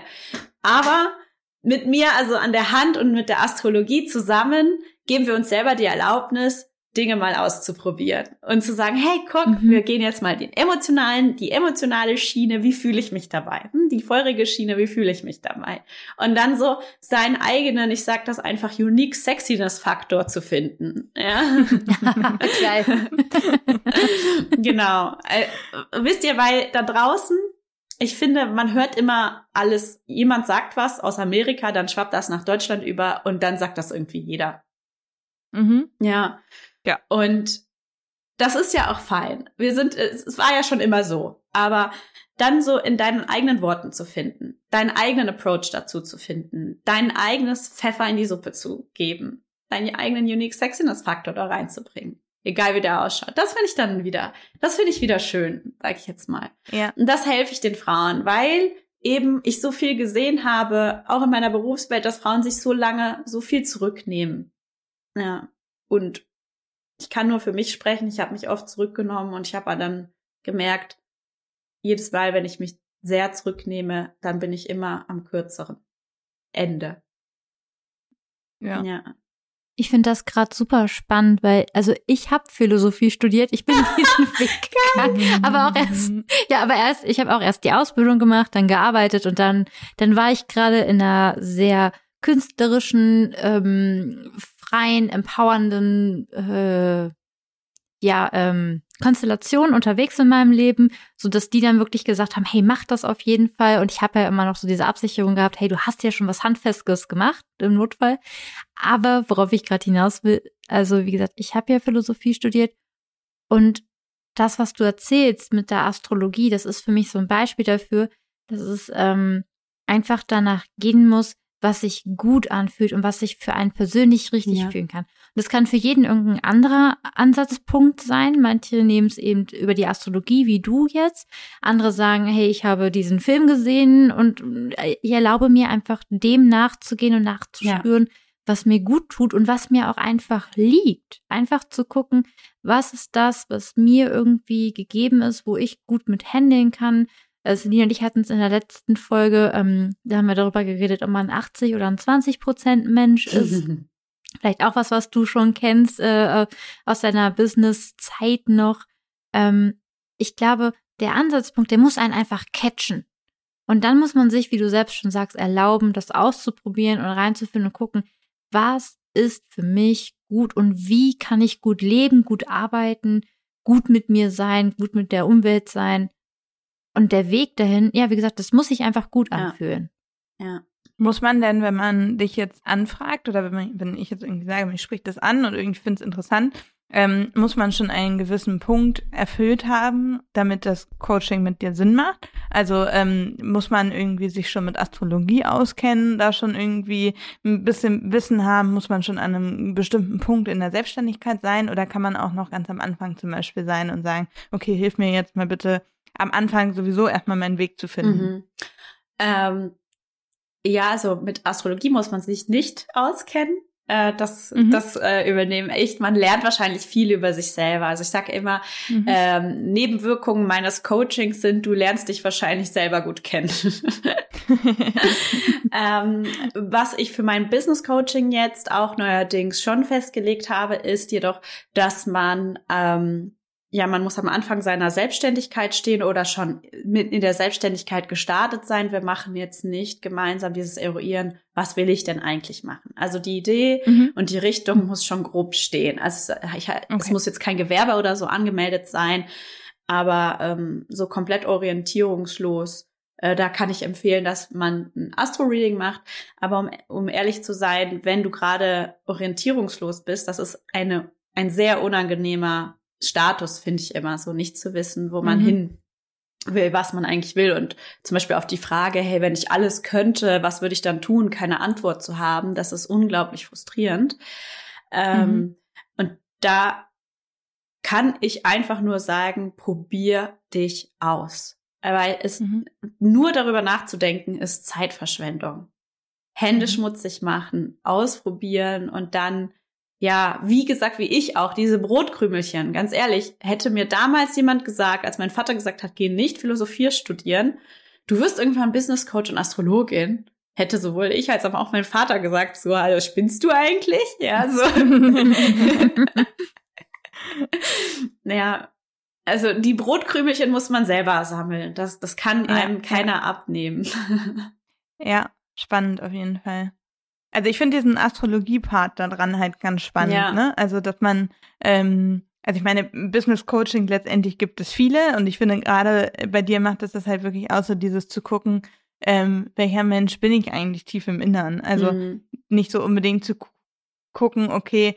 aber mit mir, also an der Hand und mit der Astrologie zusammen, geben wir uns selber die Erlaubnis, Dinge mal auszuprobieren und zu sagen, hey, guck, mhm. wir gehen jetzt mal den emotionalen, die emotionale Schiene, wie fühle ich mich dabei? Hm, die feurige Schiene, wie fühle ich mich dabei? Und dann so seinen eigenen, ich sag das einfach, unique Sexiness Faktor zu finden. Ja. genau. Äh, wisst ihr, weil da draußen ich finde, man hört immer alles, jemand sagt was aus Amerika, dann schwappt das nach Deutschland über und dann sagt das irgendwie jeder. Mhm. Ja. Ja. Und das ist ja auch fein. Wir sind, es war ja schon immer so. Aber dann so in deinen eigenen Worten zu finden, deinen eigenen Approach dazu zu finden, dein eigenes Pfeffer in die Suppe zu geben, deinen eigenen Unique Sexiness Faktor da reinzubringen. Egal wie der ausschaut. Das finde ich dann wieder, das finde ich wieder schön, sag ich jetzt mal. Ja. Und das helfe ich den Frauen, weil eben ich so viel gesehen habe, auch in meiner Berufswelt, dass Frauen sich so lange so viel zurücknehmen. Ja. Und ich kann nur für mich sprechen. Ich habe mich oft zurückgenommen und ich habe dann gemerkt, jedes Mal, wenn ich mich sehr zurücknehme, dann bin ich immer am kürzeren Ende. Ja. ja. Ich finde das gerade super spannend, weil also ich habe Philosophie studiert, ich bin diesen Weg gegangen, aber auch erst ja, aber erst ich habe auch erst die Ausbildung gemacht, dann gearbeitet und dann dann war ich gerade in einer sehr künstlerischen ähm, freien, empowernden äh, ja, ähm, Konstellation unterwegs in meinem Leben, so dass die dann wirklich gesagt haben, hey, mach das auf jeden Fall. Und ich habe ja immer noch so diese Absicherung gehabt, hey, du hast ja schon was Handfestes gemacht im Notfall. Aber worauf ich gerade hinaus will, also wie gesagt, ich habe ja Philosophie studiert und das, was du erzählst mit der Astrologie, das ist für mich so ein Beispiel dafür, dass es ähm, einfach danach gehen muss, was sich gut anfühlt und was sich für einen persönlich richtig ja. fühlen kann. Und das kann für jeden irgendein anderer Ansatzpunkt sein. Manche nehmen es eben über die Astrologie, wie du jetzt. Andere sagen, hey, ich habe diesen Film gesehen und äh, ich erlaube mir einfach dem nachzugehen und nachzuspüren, ja. was mir gut tut und was mir auch einfach liegt. Einfach zu gucken, was ist das, was mir irgendwie gegeben ist, wo ich gut mit handeln kann, also Nina und ich hatten es in der letzten Folge, ähm, da haben wir darüber geredet, ob man 80 oder ein 20 Prozent Mensch ist. Vielleicht auch was, was du schon kennst äh, äh, aus deiner Business-Zeit noch. Ähm, ich glaube, der Ansatzpunkt, der muss einen einfach catchen. Und dann muss man sich, wie du selbst schon sagst, erlauben, das auszuprobieren und reinzufinden und gucken, was ist für mich gut und wie kann ich gut leben, gut arbeiten, gut mit mir sein, gut mit der Umwelt sein. Und der Weg dahin, ja, wie gesagt, das muss sich einfach gut anfühlen. Ja. ja. Muss man denn, wenn man dich jetzt anfragt oder wenn, man, wenn ich jetzt irgendwie sage, mich spricht das an und irgendwie finde es interessant, ähm, muss man schon einen gewissen Punkt erfüllt haben, damit das Coaching mit dir Sinn macht? Also ähm, muss man irgendwie sich schon mit Astrologie auskennen, da schon irgendwie ein bisschen Wissen haben, muss man schon an einem bestimmten Punkt in der Selbstständigkeit sein oder kann man auch noch ganz am Anfang zum Beispiel sein und sagen, okay, hilf mir jetzt mal bitte am Anfang sowieso erstmal meinen Weg zu finden. Mhm. Ähm, ja, also mit Astrologie muss man sich nicht auskennen. Äh, das mhm. das äh, übernehmen echt. Man lernt wahrscheinlich viel über sich selber. Also ich sage immer, mhm. ähm, Nebenwirkungen meines Coachings sind, du lernst dich wahrscheinlich selber gut kennen. ähm, was ich für mein Business Coaching jetzt auch neuerdings schon festgelegt habe, ist jedoch, dass man ähm, ja, man muss am Anfang seiner Selbstständigkeit stehen oder schon mit in der Selbstständigkeit gestartet sein. Wir machen jetzt nicht gemeinsam dieses Eruieren, was will ich denn eigentlich machen? Also die Idee mhm. und die Richtung muss schon grob stehen. Also es, ich, okay. es muss jetzt kein Gewerbe oder so angemeldet sein, aber ähm, so komplett orientierungslos. Äh, da kann ich empfehlen, dass man ein Astro-Reading macht. Aber um, um ehrlich zu sein, wenn du gerade orientierungslos bist, das ist eine, ein sehr unangenehmer Status, finde ich immer so, nicht zu wissen, wo man mhm. hin will, was man eigentlich will. Und zum Beispiel auf die Frage, hey, wenn ich alles könnte, was würde ich dann tun, keine Antwort zu haben, das ist unglaublich frustrierend. Ähm, mhm. und da kann ich einfach nur sagen, probier dich aus. Weil es mhm. nur darüber nachzudenken, ist Zeitverschwendung. Hände mhm. schmutzig machen, ausprobieren und dann ja, wie gesagt, wie ich auch, diese Brotkrümelchen, ganz ehrlich, hätte mir damals jemand gesagt, als mein Vater gesagt hat, geh nicht Philosophie studieren, du wirst irgendwann Business Coach und Astrologin, hätte sowohl ich als auch mein Vater gesagt, so, hallo, spinnst du eigentlich? Ja, so. naja, also die Brotkrümelchen muss man selber sammeln. Das, das kann Ja, einem keiner ja. abnehmen. Ja, spannend auf jeden Fall. Also ich finde diesen Astrologie-Part da dran halt ganz spannend, Ja. ne? Also, dass man, ähm, also ich meine, Business Coaching letztendlich gibt es viele und ich finde gerade bei dir macht es das halt wirklich aus, so dieses zu gucken, ähm, welcher Mensch bin ich eigentlich tief im Innern? Also Mhm. nicht so unbedingt zu gu- gucken, okay,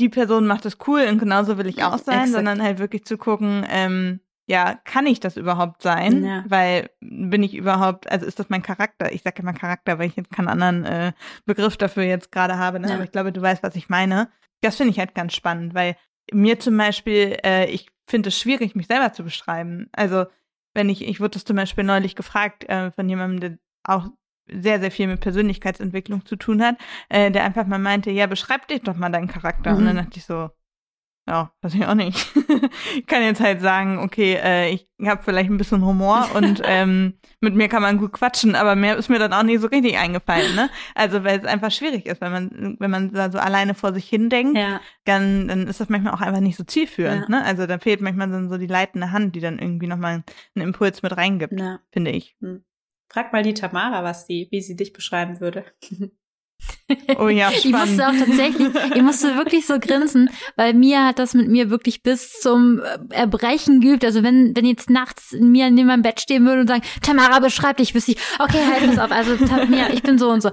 die Person macht das cool und genauso will ich auch sein, Exakt. sondern halt wirklich zu gucken, ähm, ja, kann ich das überhaupt sein? Ja. Weil bin ich überhaupt, also ist das mein Charakter? Ich sage immer Charakter, weil ich jetzt keinen anderen äh, Begriff dafür jetzt gerade habe, ne? Ja. aber ich glaube, du weißt, was ich meine. Das finde ich halt ganz spannend, weil mir zum Beispiel, äh, ich finde es schwierig, mich selber zu beschreiben. Also wenn ich, ich wurde das zum Beispiel neulich gefragt äh, von jemandem, der auch sehr, sehr viel mit Persönlichkeitsentwicklung zu tun hat, äh, der einfach mal meinte, ja, beschreib dich doch mal deinen Charakter. Und Mhm. dann dachte ich so, ja, weiß ich auch nicht. ich kann jetzt halt sagen, okay, äh, ich habe vielleicht ein bisschen Humor und ähm, mit mir kann man gut quatschen, aber mehr ist mir dann auch nicht so richtig eingefallen, ne? Also weil es einfach schwierig ist, wenn man, wenn man da so alleine vor sich hin denkt, Ja, dann, dann ist das manchmal auch einfach nicht so zielführend, Ja. ne? Also da fehlt manchmal dann so die leitende Hand, die dann irgendwie nochmal einen Impuls mit reingibt, ja. finde ich. Frag mal die Tamara, was sie, wie sie dich beschreiben würde. Oh ja, Ich spannend. musste auch tatsächlich, ich musste wirklich so grinsen, weil Mia hat das mit mir wirklich bis zum äh, Erbrechen geübt. Also wenn, wenn jetzt nachts Mia neben meinem Bett stehen würde und sagen, Tamara, beschreib dich, wüsste ich, okay, halt das auf. Also Mia, ich bin so und so.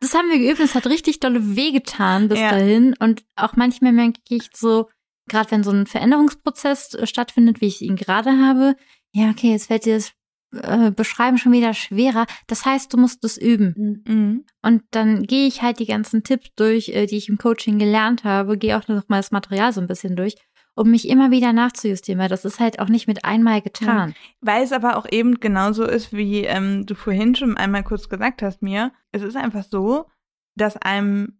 Das haben wir geübt und es hat richtig dolle wehgetan bis Ja. dahin. Und auch manchmal merke ich so, gerade wenn so ein Veränderungsprozess äh, stattfindet, wie ich ihn gerade habe, ja, okay, jetzt fällt dir das äh, Beschreiben schon wieder schwerer. Das heißt, du musst es üben. Mhm. Und dann gehe ich halt die ganzen Tipps durch, äh, die ich im Coaching gelernt habe, gehe auch noch mal das Material so ein bisschen durch, um mich immer wieder nachzujustieren, weil das ist halt auch nicht mit einmal getan. Weil es aber auch eben genauso ist, wie ähm, du vorhin schon einmal kurz gesagt hast, mir. Es ist einfach so, dass einem,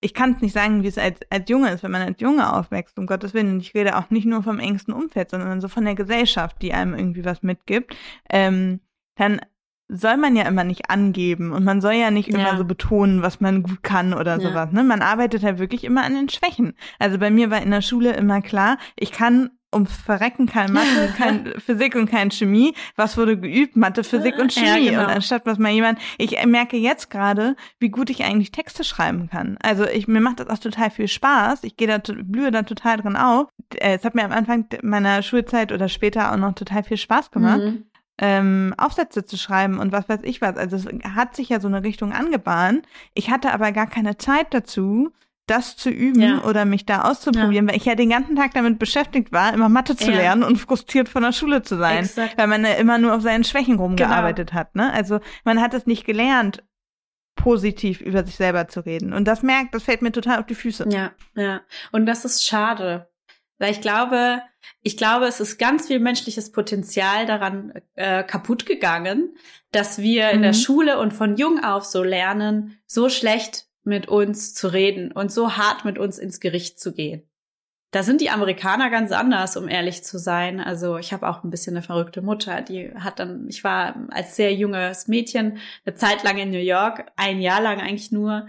ich kann es nicht sagen, wie es als, als Junge ist, wenn man als Junge aufwächst, um Gottes Willen. Und ich rede auch nicht nur vom engsten Umfeld, sondern so von der Gesellschaft, die einem irgendwie was mitgibt. Ähm, dann soll man ja immer nicht angeben und man soll ja nicht Ja. immer so betonen, was man gut kann oder Ja. sowas. Ne? Man arbeitet halt wirklich immer an den Schwächen. Also bei mir war in der Schule immer klar, ich kann ums Verrecken kein Mathe, kein Physik und kein Chemie. Was wurde geübt? Mathe, Physik und Ja, Chemie. genau. Und anstatt was mal jemand, ich merke jetzt gerade, wie gut ich eigentlich Texte schreiben kann. Also ich, mir macht das auch total viel Spaß. Ich gehe da, blühe da total drin auf. Äh, Es hat mir am Anfang meiner Schulzeit oder später auch noch total viel Spaß gemacht Mhm. ähm, Aufsätze zu schreiben und was weiß ich was. Also es hat sich ja so eine Richtung angebahnt. Ich hatte aber gar keine Zeit dazu, das zu üben Ja. oder mich da auszuprobieren, weil ich ja den ganzen Tag damit beschäftigt war, immer Mathe zu Ja. lernen und frustriert von der Schule zu sein, Exakt. weil man ja immer nur auf seinen Schwächen rumgearbeitet Genau. hat. Ne? Also man hat es nicht gelernt, positiv über sich selber zu reden. Und das merkt, das fällt mir total auf die Füße. Ja, ja. Und das ist schade. Weil ich glaube, ich glaube, es ist ganz viel menschliches Potenzial daran äh, kaputt gegangen, dass wir in der Mhm. Schule und von jung auf so lernen, so schlecht mit uns zu reden und so hart mit uns ins Gericht zu gehen. Da sind die Amerikaner ganz anders, um ehrlich zu sein. Also ich habe auch ein bisschen eine verrückte Mutter, die hat dann, ich war als sehr junges Mädchen eine Zeit lang in New York, ein Jahr lang eigentlich nur,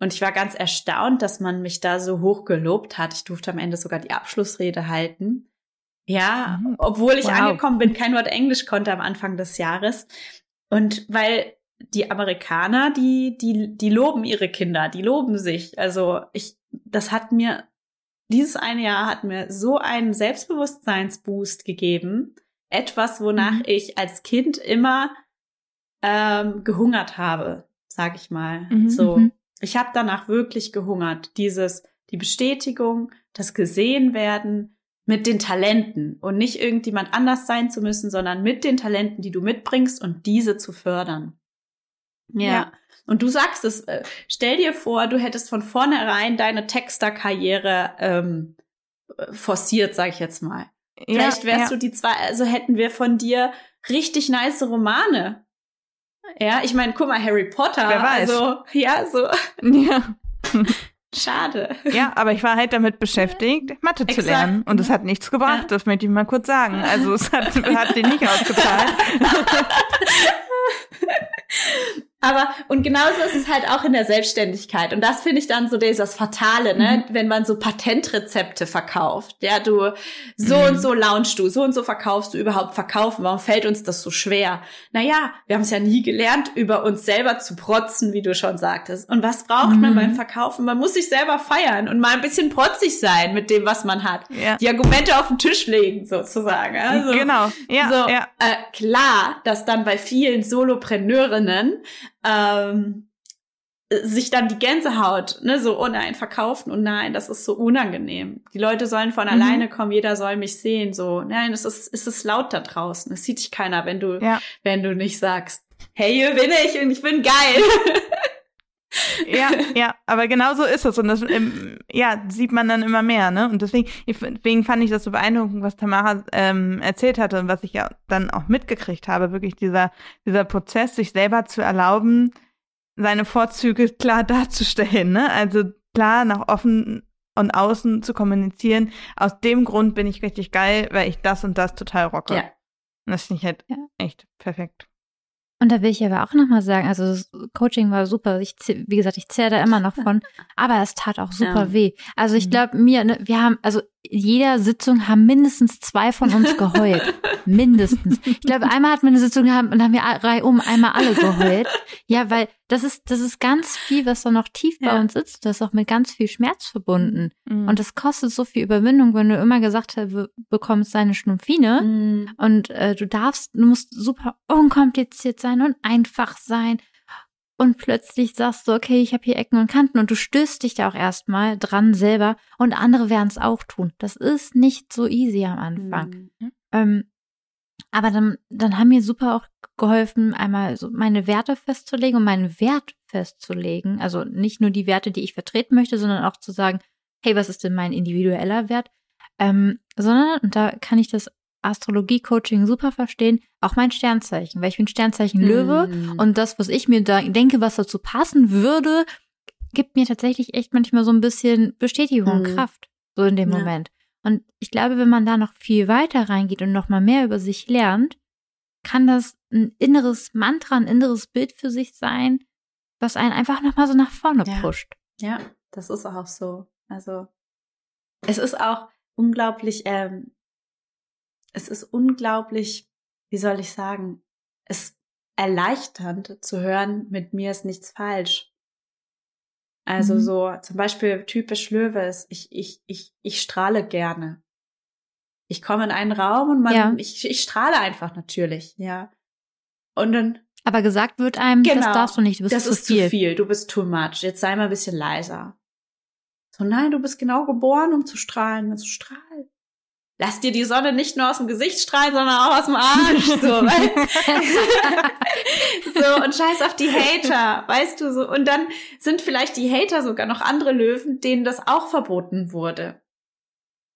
und ich war ganz erstaunt, dass man mich da so hoch gelobt hat. Ich durfte am Ende sogar die Abschlussrede halten. Ja, Mhm. obwohl ich Wow. angekommen bin, kein Wort Englisch konnte am Anfang des Jahres. Und weil die Amerikaner, die, die, die loben ihre Kinder, die loben sich. Also ich, das hat mir, dieses eine Jahr hat mir so einen Selbstbewusstseinsboost gegeben. Etwas, wonach Mhm. ich als Kind immer ähm, gehungert habe, sag ich mal. Mhm. So. Mhm. Ich habe danach wirklich gehungert. Dieses, die Bestätigung, das gesehen werden mit den Talenten und nicht irgendjemand anders sein zu müssen, sondern mit den Talenten, die du mitbringst und diese zu fördern. Ja. Ja. Und du sagst es, äh, stell dir vor, du hättest von vornherein deine Texterkarriere ähm, äh, forciert, sag ich jetzt mal. Vielleicht wärst du die zwei, also hätten wir von dir richtig nice Romane. Ja, ich meine, guck mal, Harry Potter. Wer weiß. Also, ja, so. Ja. schade. Ja, aber ich war halt damit beschäftigt, Mathe zu Exakt. lernen. Und es hat nichts gebracht, Ja. das möchte ich mal kurz sagen. Also es hat, hat den nicht ausgezahlt. Aber und genauso ist es halt auch in der Selbstständigkeit. Und das finde ich dann so das Fatale, ne? Mhm. Wenn man so Patentrezepte verkauft. Ja, du, so mhm. und so launchst du, so und so verkaufst du überhaupt verkaufen. Warum fällt uns das so schwer? Naja, wir haben es ja nie gelernt, über uns selber zu protzen, wie du schon sagtest. Und was braucht mhm. man beim Verkaufen? Man muss sich selber feiern und mal ein bisschen protzig sein mit dem, was man hat. Ja. Die Argumente auf den Tisch legen, sozusagen. Also, genau. Ja, so, ja. Äh, klar, dass dann bei vielen Solopreneurinnen ähm, sich dann die Gänsehaut, ne, so, oh nein, verkaufen und nein, das ist so unangenehm. Die Leute sollen von mhm. alleine kommen, jeder soll mich sehen, so, nein, es ist, es ist laut da draußen, es sieht dich keiner, wenn du, ja. wenn du nicht sagst, hey, hier bin ich und ich bin geil. ja, ja, aber genau so ist es und das ähm, ja, sieht man dann immer mehr, ne? Und deswegen, deswegen fand ich das so beeindruckend, was Tamara ähm, erzählt hatte und was ich ja dann auch mitgekriegt habe, wirklich dieser, dieser Prozess, sich selber zu erlauben, seine Vorzüge klar darzustellen, ne? Also klar nach offen und außen zu kommunizieren. Aus dem Grund bin ich richtig geil, weil ich das und das total rocke. Ja. Und das finde ich halt ja. echt perfekt. Und da will ich aber auch nochmal sagen, also das Coaching war super. Ich, wie gesagt, ich zähle da immer noch von, aber es tat auch super ja. weh. Also ich mhm. glaube, mir, ne, wir haben, also jeder Sitzung haben mindestens zwei von uns geheult. mindestens. Ich glaube, einmal hatten wir eine Sitzung gehabt und haben wir reihum einmal alle geheult. Ja, weil das ist, das ist ganz viel, was da noch tief ja. bei uns sitzt. Das ist auch mit ganz viel Schmerz verbunden. Mhm. Und das kostet so viel Überwindung, wenn du immer gesagt hast, du bekommst deine Schnumpfine mhm. und äh, du darfst, du musst super unkompliziert sein und einfach sein und plötzlich sagst du, okay, ich habe hier Ecken und Kanten und du stößt dich da auch erstmal dran selber und andere werden es auch tun. Das ist nicht so easy am Anfang. Mhm. Ähm, aber dann, dann haben mir super auch geholfen, einmal so meine Werte festzulegen und meinen Wert festzulegen. Also nicht nur die Werte, die ich vertreten möchte, sondern auch zu sagen, hey, was ist denn mein individueller Wert? Ähm, sondern, und da kann ich das Astrologie-Coaching super verstehen, auch mein Sternzeichen, weil ich bin Sternzeichen Löwe mm. und das, was ich mir da denke, was dazu passen würde, gibt mir tatsächlich echt manchmal so ein bisschen Bestätigung, mm. Kraft, so in dem ja. Moment. Und ich glaube, wenn man da noch viel weiter reingeht und noch mal mehr über sich lernt, kann das ein inneres Mantra, ein inneres Bild für sich sein, was einen einfach noch mal so nach vorne ja. pusht. Ja, das ist auch so. Also es ist auch unglaublich ähm, es ist unglaublich, wie soll ich sagen, es erleichternd zu hören, mit mir ist nichts falsch. Also mhm. so zum Beispiel typisch Löwe ist, ich, ich, ich, ich strahle gerne. Ich komme in einen Raum und man, ja. ich, ich strahle einfach natürlich, ja. Und dann. Aber gesagt wird einem, genau, das darfst du nicht, du bist das zu ist viel. zu viel, du bist too much. Jetzt sei mal ein bisschen leiser. So, nein, du bist genau geboren, um zu strahlen, um zu strahlen lass dir die Sonne nicht nur aus dem Gesicht strahlen, sondern auch aus dem Arsch. So, so und scheiß auf die Hater, weißt du so. Und dann sind vielleicht die Hater sogar noch andere Löwen, denen das auch verboten wurde.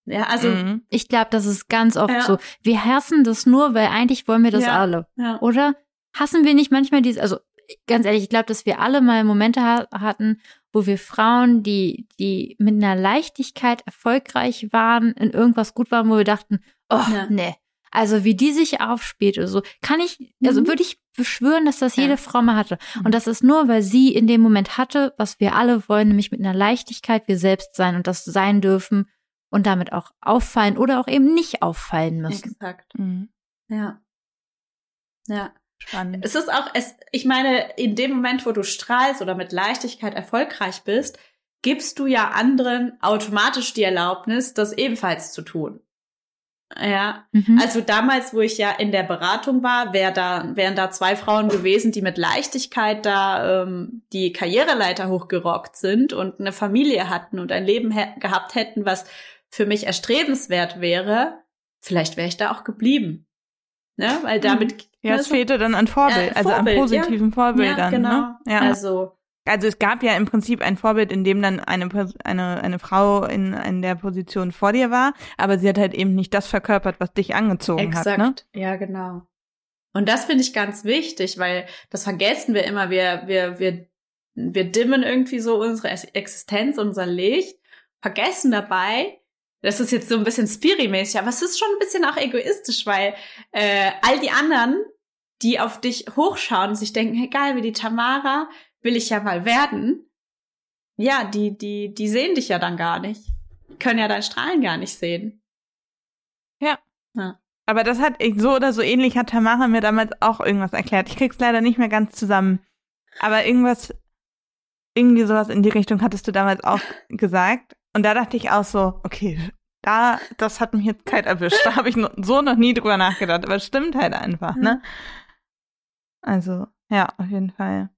Ja, also mhm. ich glaube, das ist ganz oft ja. so. Wir hassen das nur, weil eigentlich wollen wir das ja. alle, ja. oder? Hassen wir nicht manchmal dieses, also ganz ehrlich, ich glaube, dass wir alle mal Momente ha hatten, wo wir Frauen, die, die mit einer Leichtigkeit erfolgreich waren, in irgendwas gut waren, wo wir dachten, oh, ja. nee. Also wie die sich aufspielt oder so, kann ich, also mhm. würde ich beschwören, dass das jede ja. Frau mal hatte. Mhm. Und das ist nur, weil sie in dem Moment hatte, was wir alle wollen, nämlich mit einer Leichtigkeit wir selbst sein und das sein dürfen und damit auch auffallen oder auch eben nicht auffallen müssen. Exakt. Mhm. Ja. Ja. Spannend. Es ist auch, es, ich meine, in dem Moment, wo du strahlst oder mit Leichtigkeit erfolgreich bist, gibst du ja anderen automatisch die Erlaubnis, das ebenfalls zu tun. Ja, mhm. also damals, wo ich ja in der Beratung war, wär da, wären da zwei Frauen gewesen, die mit Leichtigkeit da ähm, die Karriereleiter hochgerockt sind und eine Familie hatten und ein Leben gehabt hätten, was für mich erstrebenswert wäre. Vielleicht wäre ich da auch geblieben. Ne? Weil damit. Mhm. Ja, es fehlte dann an Vorbild, ja, also Vorbild, an positiven ja. Vorbildern. Ja, genau. Ne? Ja. Also. Also es gab ja im Prinzip ein Vorbild, in dem dann eine, eine, eine Frau in, in der Position vor dir war, aber sie hat halt eben nicht das verkörpert, was dich angezogen Exakt. hat. Ne? Ja, genau. Und das finde ich ganz wichtig, weil das vergessen wir immer. Wir, wir, wir, wir dimmen irgendwie so unsere Existenz, unser Licht, vergessen dabei, das ist jetzt so ein bisschen Spiri-mäßig, aber es ist schon ein bisschen auch egoistisch, weil äh, all die anderen, die auf dich hochschauen und sich denken, geil, wie die Tamara will ich ja mal werden, ja, die, die, die sehen dich ja dann gar nicht. Können ja dein Strahlen gar nicht sehen. Ja. Ja. Aber das hat so oder so ähnlich hat Tamara mir damals auch irgendwas erklärt. Ich krieg's leider nicht mehr ganz zusammen. Aber irgendwas, irgendwie sowas in die Richtung hattest du damals auch gesagt. Und da dachte ich auch so, okay, da, das hat mich jetzt kalt erwischt. Da habe ich so noch nie drüber nachgedacht. Aber es stimmt halt einfach, ne? Also, ja, auf jeden Fall.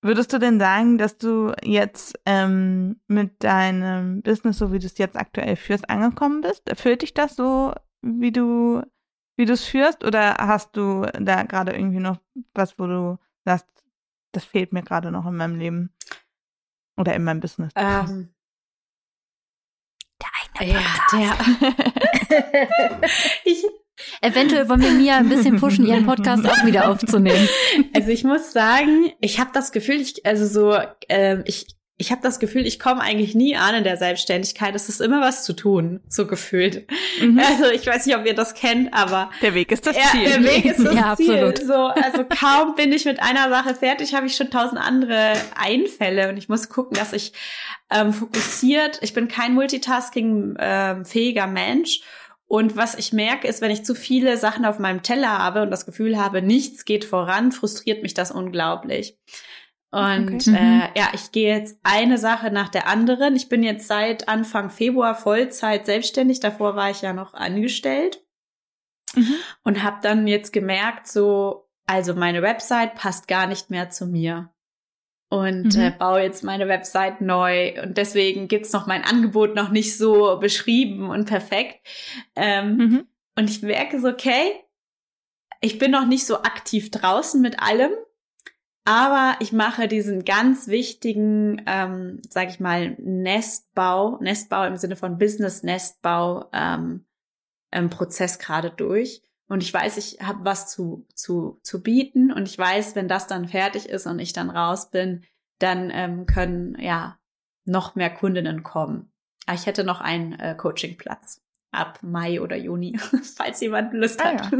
Würdest du denn sagen, dass du jetzt ähm, mit deinem Business, so wie du es jetzt aktuell führst, angekommen bist? Erfüllt dich das so, wie du wie du es führst? Oder hast du da gerade irgendwie noch was, wo du sagst, das fehlt mir gerade noch in meinem Leben oder in meinem Business? Ähm, Der eigene ja, Podcast. der. ich, Eventuell wollen wir Mia ein bisschen pushen, ihren Podcast auch wieder aufzunehmen. Also ich muss sagen, ich habe das Gefühl, ich also so, ähm, ich ich habe das Gefühl, ich komme eigentlich nie an in der Selbstständigkeit. Es ist immer was zu tun, so gefühlt. Mhm. Also ich weiß nicht, ob ihr das kennt, aber Der Weg ist das ja, Ziel. der Weg ist das Ja, Ziel. absolut. So, also kaum bin ich mit einer Sache fertig, habe ich schon tausend andere Einfälle und ich muss gucken, dass ich ähm, fokussiert. Ich bin kein Multitasking ähm, fähiger Mensch. Und was ich merke, ist, wenn ich zu viele Sachen auf meinem Teller habe und das Gefühl habe, nichts geht voran, frustriert mich das unglaublich. Und Okay. Mhm. äh, ja, ich gehe jetzt eine Sache nach der anderen. Ich bin jetzt seit Anfang Februar Vollzeit selbstständig. Davor war ich ja noch angestellt Mhm. und habe dann jetzt gemerkt, so, also meine Website passt gar nicht mehr zu mir. Und Mhm. äh, baue jetzt meine Website neu. Und deswegen gibt's noch mein Angebot noch nicht so beschrieben und perfekt. Ähm, Mhm. und ich merke so, okay, ich bin noch nicht so aktiv draußen mit allem, aber ich mache diesen ganz wichtigen, ähm, sag ich mal, Nestbau, Nestbau im Sinne von Business-Nestbau ähm, ähm, Prozess gerade durch. Und ich weiß, ich habe was zu, zu, zu bieten und ich weiß, wenn das dann fertig ist und ich dann raus bin, dann ähm, können ja noch mehr Kundinnen kommen. Aber ich hätte noch einen äh, Coachingplatz ab Mai oder Juni, falls jemand Lust Ah, hat. Ja.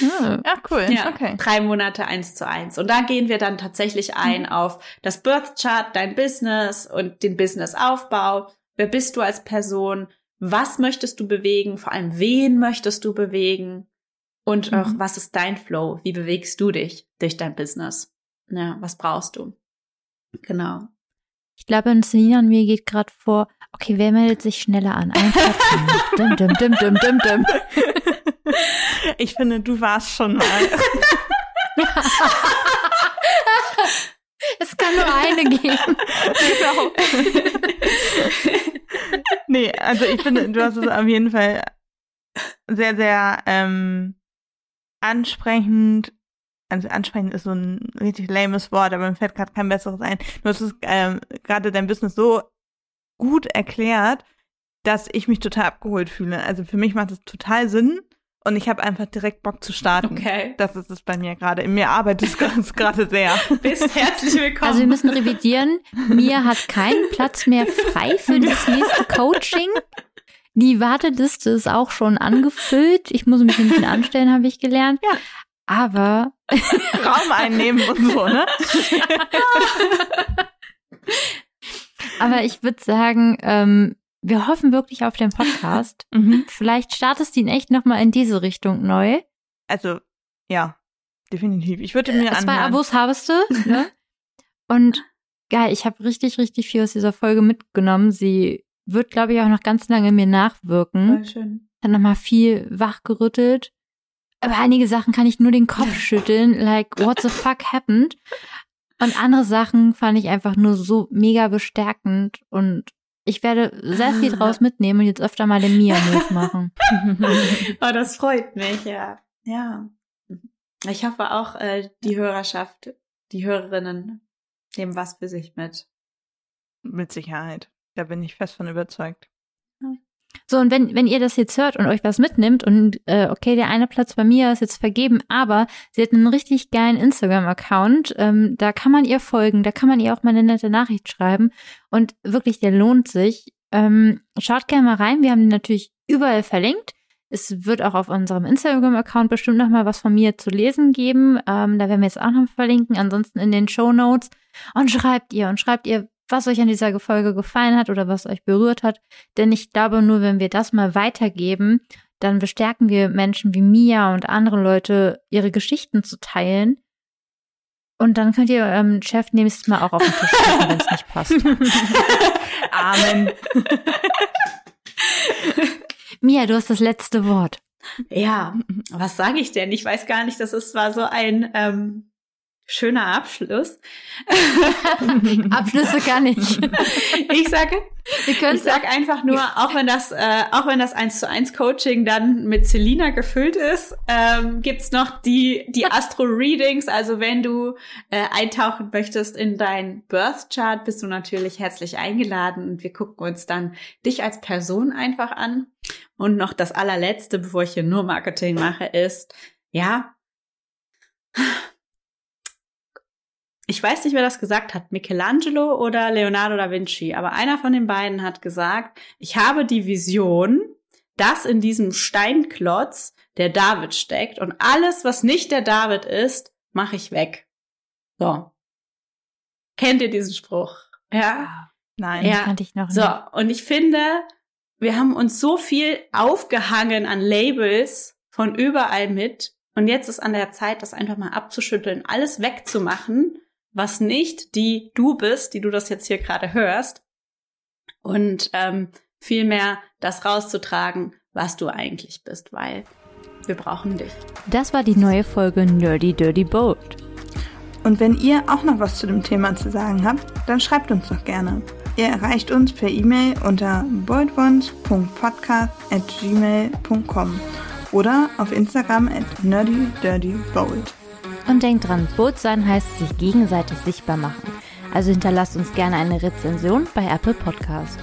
Ja, cool. Ja, Okay. drei Monate eins zu eins. Und da gehen wir dann tatsächlich ein auf das Birth Chart, dein Business und den Businessaufbau. Wer bist du als Person? Was möchtest du bewegen? Vor allem, wen möchtest du bewegen? Und auch, Mhm. was ist dein Flow? Wie bewegst du dich durch dein Business? Ja, was brauchst du? Genau. Ich glaube, in Selina und mir geht gerade vor, okay, wer meldet sich schneller an? Dim, dim, dim, dim, dim, dim. Ich finde, du warst schon mal. Es kann nur eine geben. genau. nee, also ich finde, du hast es auf jeden Fall sehr, sehr ähm, ansprechend. Also ansprechend ist so ein richtig lames Wort, aber mir fällt gerade kein besseres ein. Du hast es ähm, gerade dein Business so gut erklärt, dass ich mich total abgeholt fühle. Also für mich macht es total Sinn und ich habe einfach direkt Bock zu starten. Okay. Das ist es bei mir gerade. In mir arbeitet es gerade sehr. Bist herzlich willkommen. Also wir müssen revidieren. Mia hat keinen Platz mehr frei für das nächste Coaching. Die Warteliste ist auch schon angefüllt. Ich muss mich hinten anstellen, habe ich gelernt. Ja. Aber Raum einnehmen und so, ne? Aber ich würde sagen, ähm, wir hoffen wirklich auf den Podcast. Mhm. Vielleicht startest du ihn echt nochmal in diese Richtung neu. Also, ja, definitiv. Ich würde mir Zwei anhören. Abos habest du, ne? Und geil, ich habe richtig, richtig viel aus dieser Folge mitgenommen. Sie wird, glaube ich, auch noch ganz lange mir nachwirken. Voll schön. Hat nochmal viel wachgerüttelt. Aber einige Sachen kann ich nur den Kopf schütteln, like, what the fuck happened? Und andere Sachen fand ich einfach nur so mega bestärkend und ich werde sehr viel draus mitnehmen und jetzt öfter mal den Mia-Move machen. Oh, das freut mich, ja. Ja. Ich hoffe auch, äh, die Hörerschaft, die Hörerinnen nehmen was für sich mit. Mit Sicherheit. Da bin ich fest von überzeugt. So, und wenn, wenn ihr das jetzt hört und euch was mitnimmt und äh, okay, der eine Platz bei mir ist jetzt vergeben, aber sie hat einen richtig geilen Instagram-Account, ähm, da kann man ihr folgen, da kann man ihr auch mal eine nette Nachricht schreiben und wirklich, der lohnt sich. Ähm, schaut gerne mal rein, wir haben den natürlich überall verlinkt. Es wird auch auf unserem Instagram-Account bestimmt noch mal was von mir zu lesen geben. Ähm, da werden wir jetzt auch noch verlinken. Ansonsten in den Show Notes. Und schreibt ihr und schreibt ihr, was euch an dieser Folge gefallen hat oder was euch berührt hat. Denn ich glaube, nur wenn wir das mal weitergeben, dann bestärken wir Menschen wie Mia und andere Leute, ihre Geschichten zu teilen. Und dann könnt ihr ähm, Chef nächstes Mal auch auf den Tisch schicken, wenn es nicht passt. Amen. Mia, du hast das letzte Wort. Ja, was sage ich denn? Ich weiß gar nicht, das ist, war so ein ähm, schöner Abschluss. Abschlüsse kann ich. Ich sage, Wir können ich sag einfach nur, auch wenn das, äh, auch wenn das eins zu eins Coaching dann mit Selina gefüllt ist, ähm, gibt's noch die die Astro Readings. Also wenn du äh, eintauchen möchtest in dein Birth Chart, bist du natürlich herzlich eingeladen und wir gucken uns dann dich als Person einfach an. Und noch das allerletzte, bevor ich hier nur Marketing mache, ist ja. Ich weiß nicht, wer das gesagt hat, Michelangelo oder Leonardo da Vinci, aber einer von den beiden hat gesagt, ich habe die Vision, dass in diesem Steinklotz der David steckt und alles, was nicht der David ist, mache ich weg. So. Kennt ihr diesen Spruch? Ja. Nein. Ja. kannte ich noch So, nicht. und ich finde, wir haben uns so viel aufgehangen an Labels von überall mit. Und jetzt ist an der Zeit, das einfach mal abzuschütteln, alles wegzumachen, was nicht die du bist, die du das jetzt hier gerade hörst. Und ähm, vielmehr das rauszutragen, was du eigentlich bist, weil wir brauchen dich. Das war die neue Folge Nerdy Dirty Bold. Und wenn ihr auch noch was zu dem Thema zu sagen habt, dann schreibt uns doch gerne. Ihr erreicht uns per E-Mail unter boldones.podcast@gmail.com oder auf Instagram at nerdydirtybold. Und denkt dran, Bold sein heißt sich gegenseitig sichtbar machen. Also hinterlasst uns gerne eine Rezension bei Apple Podcast.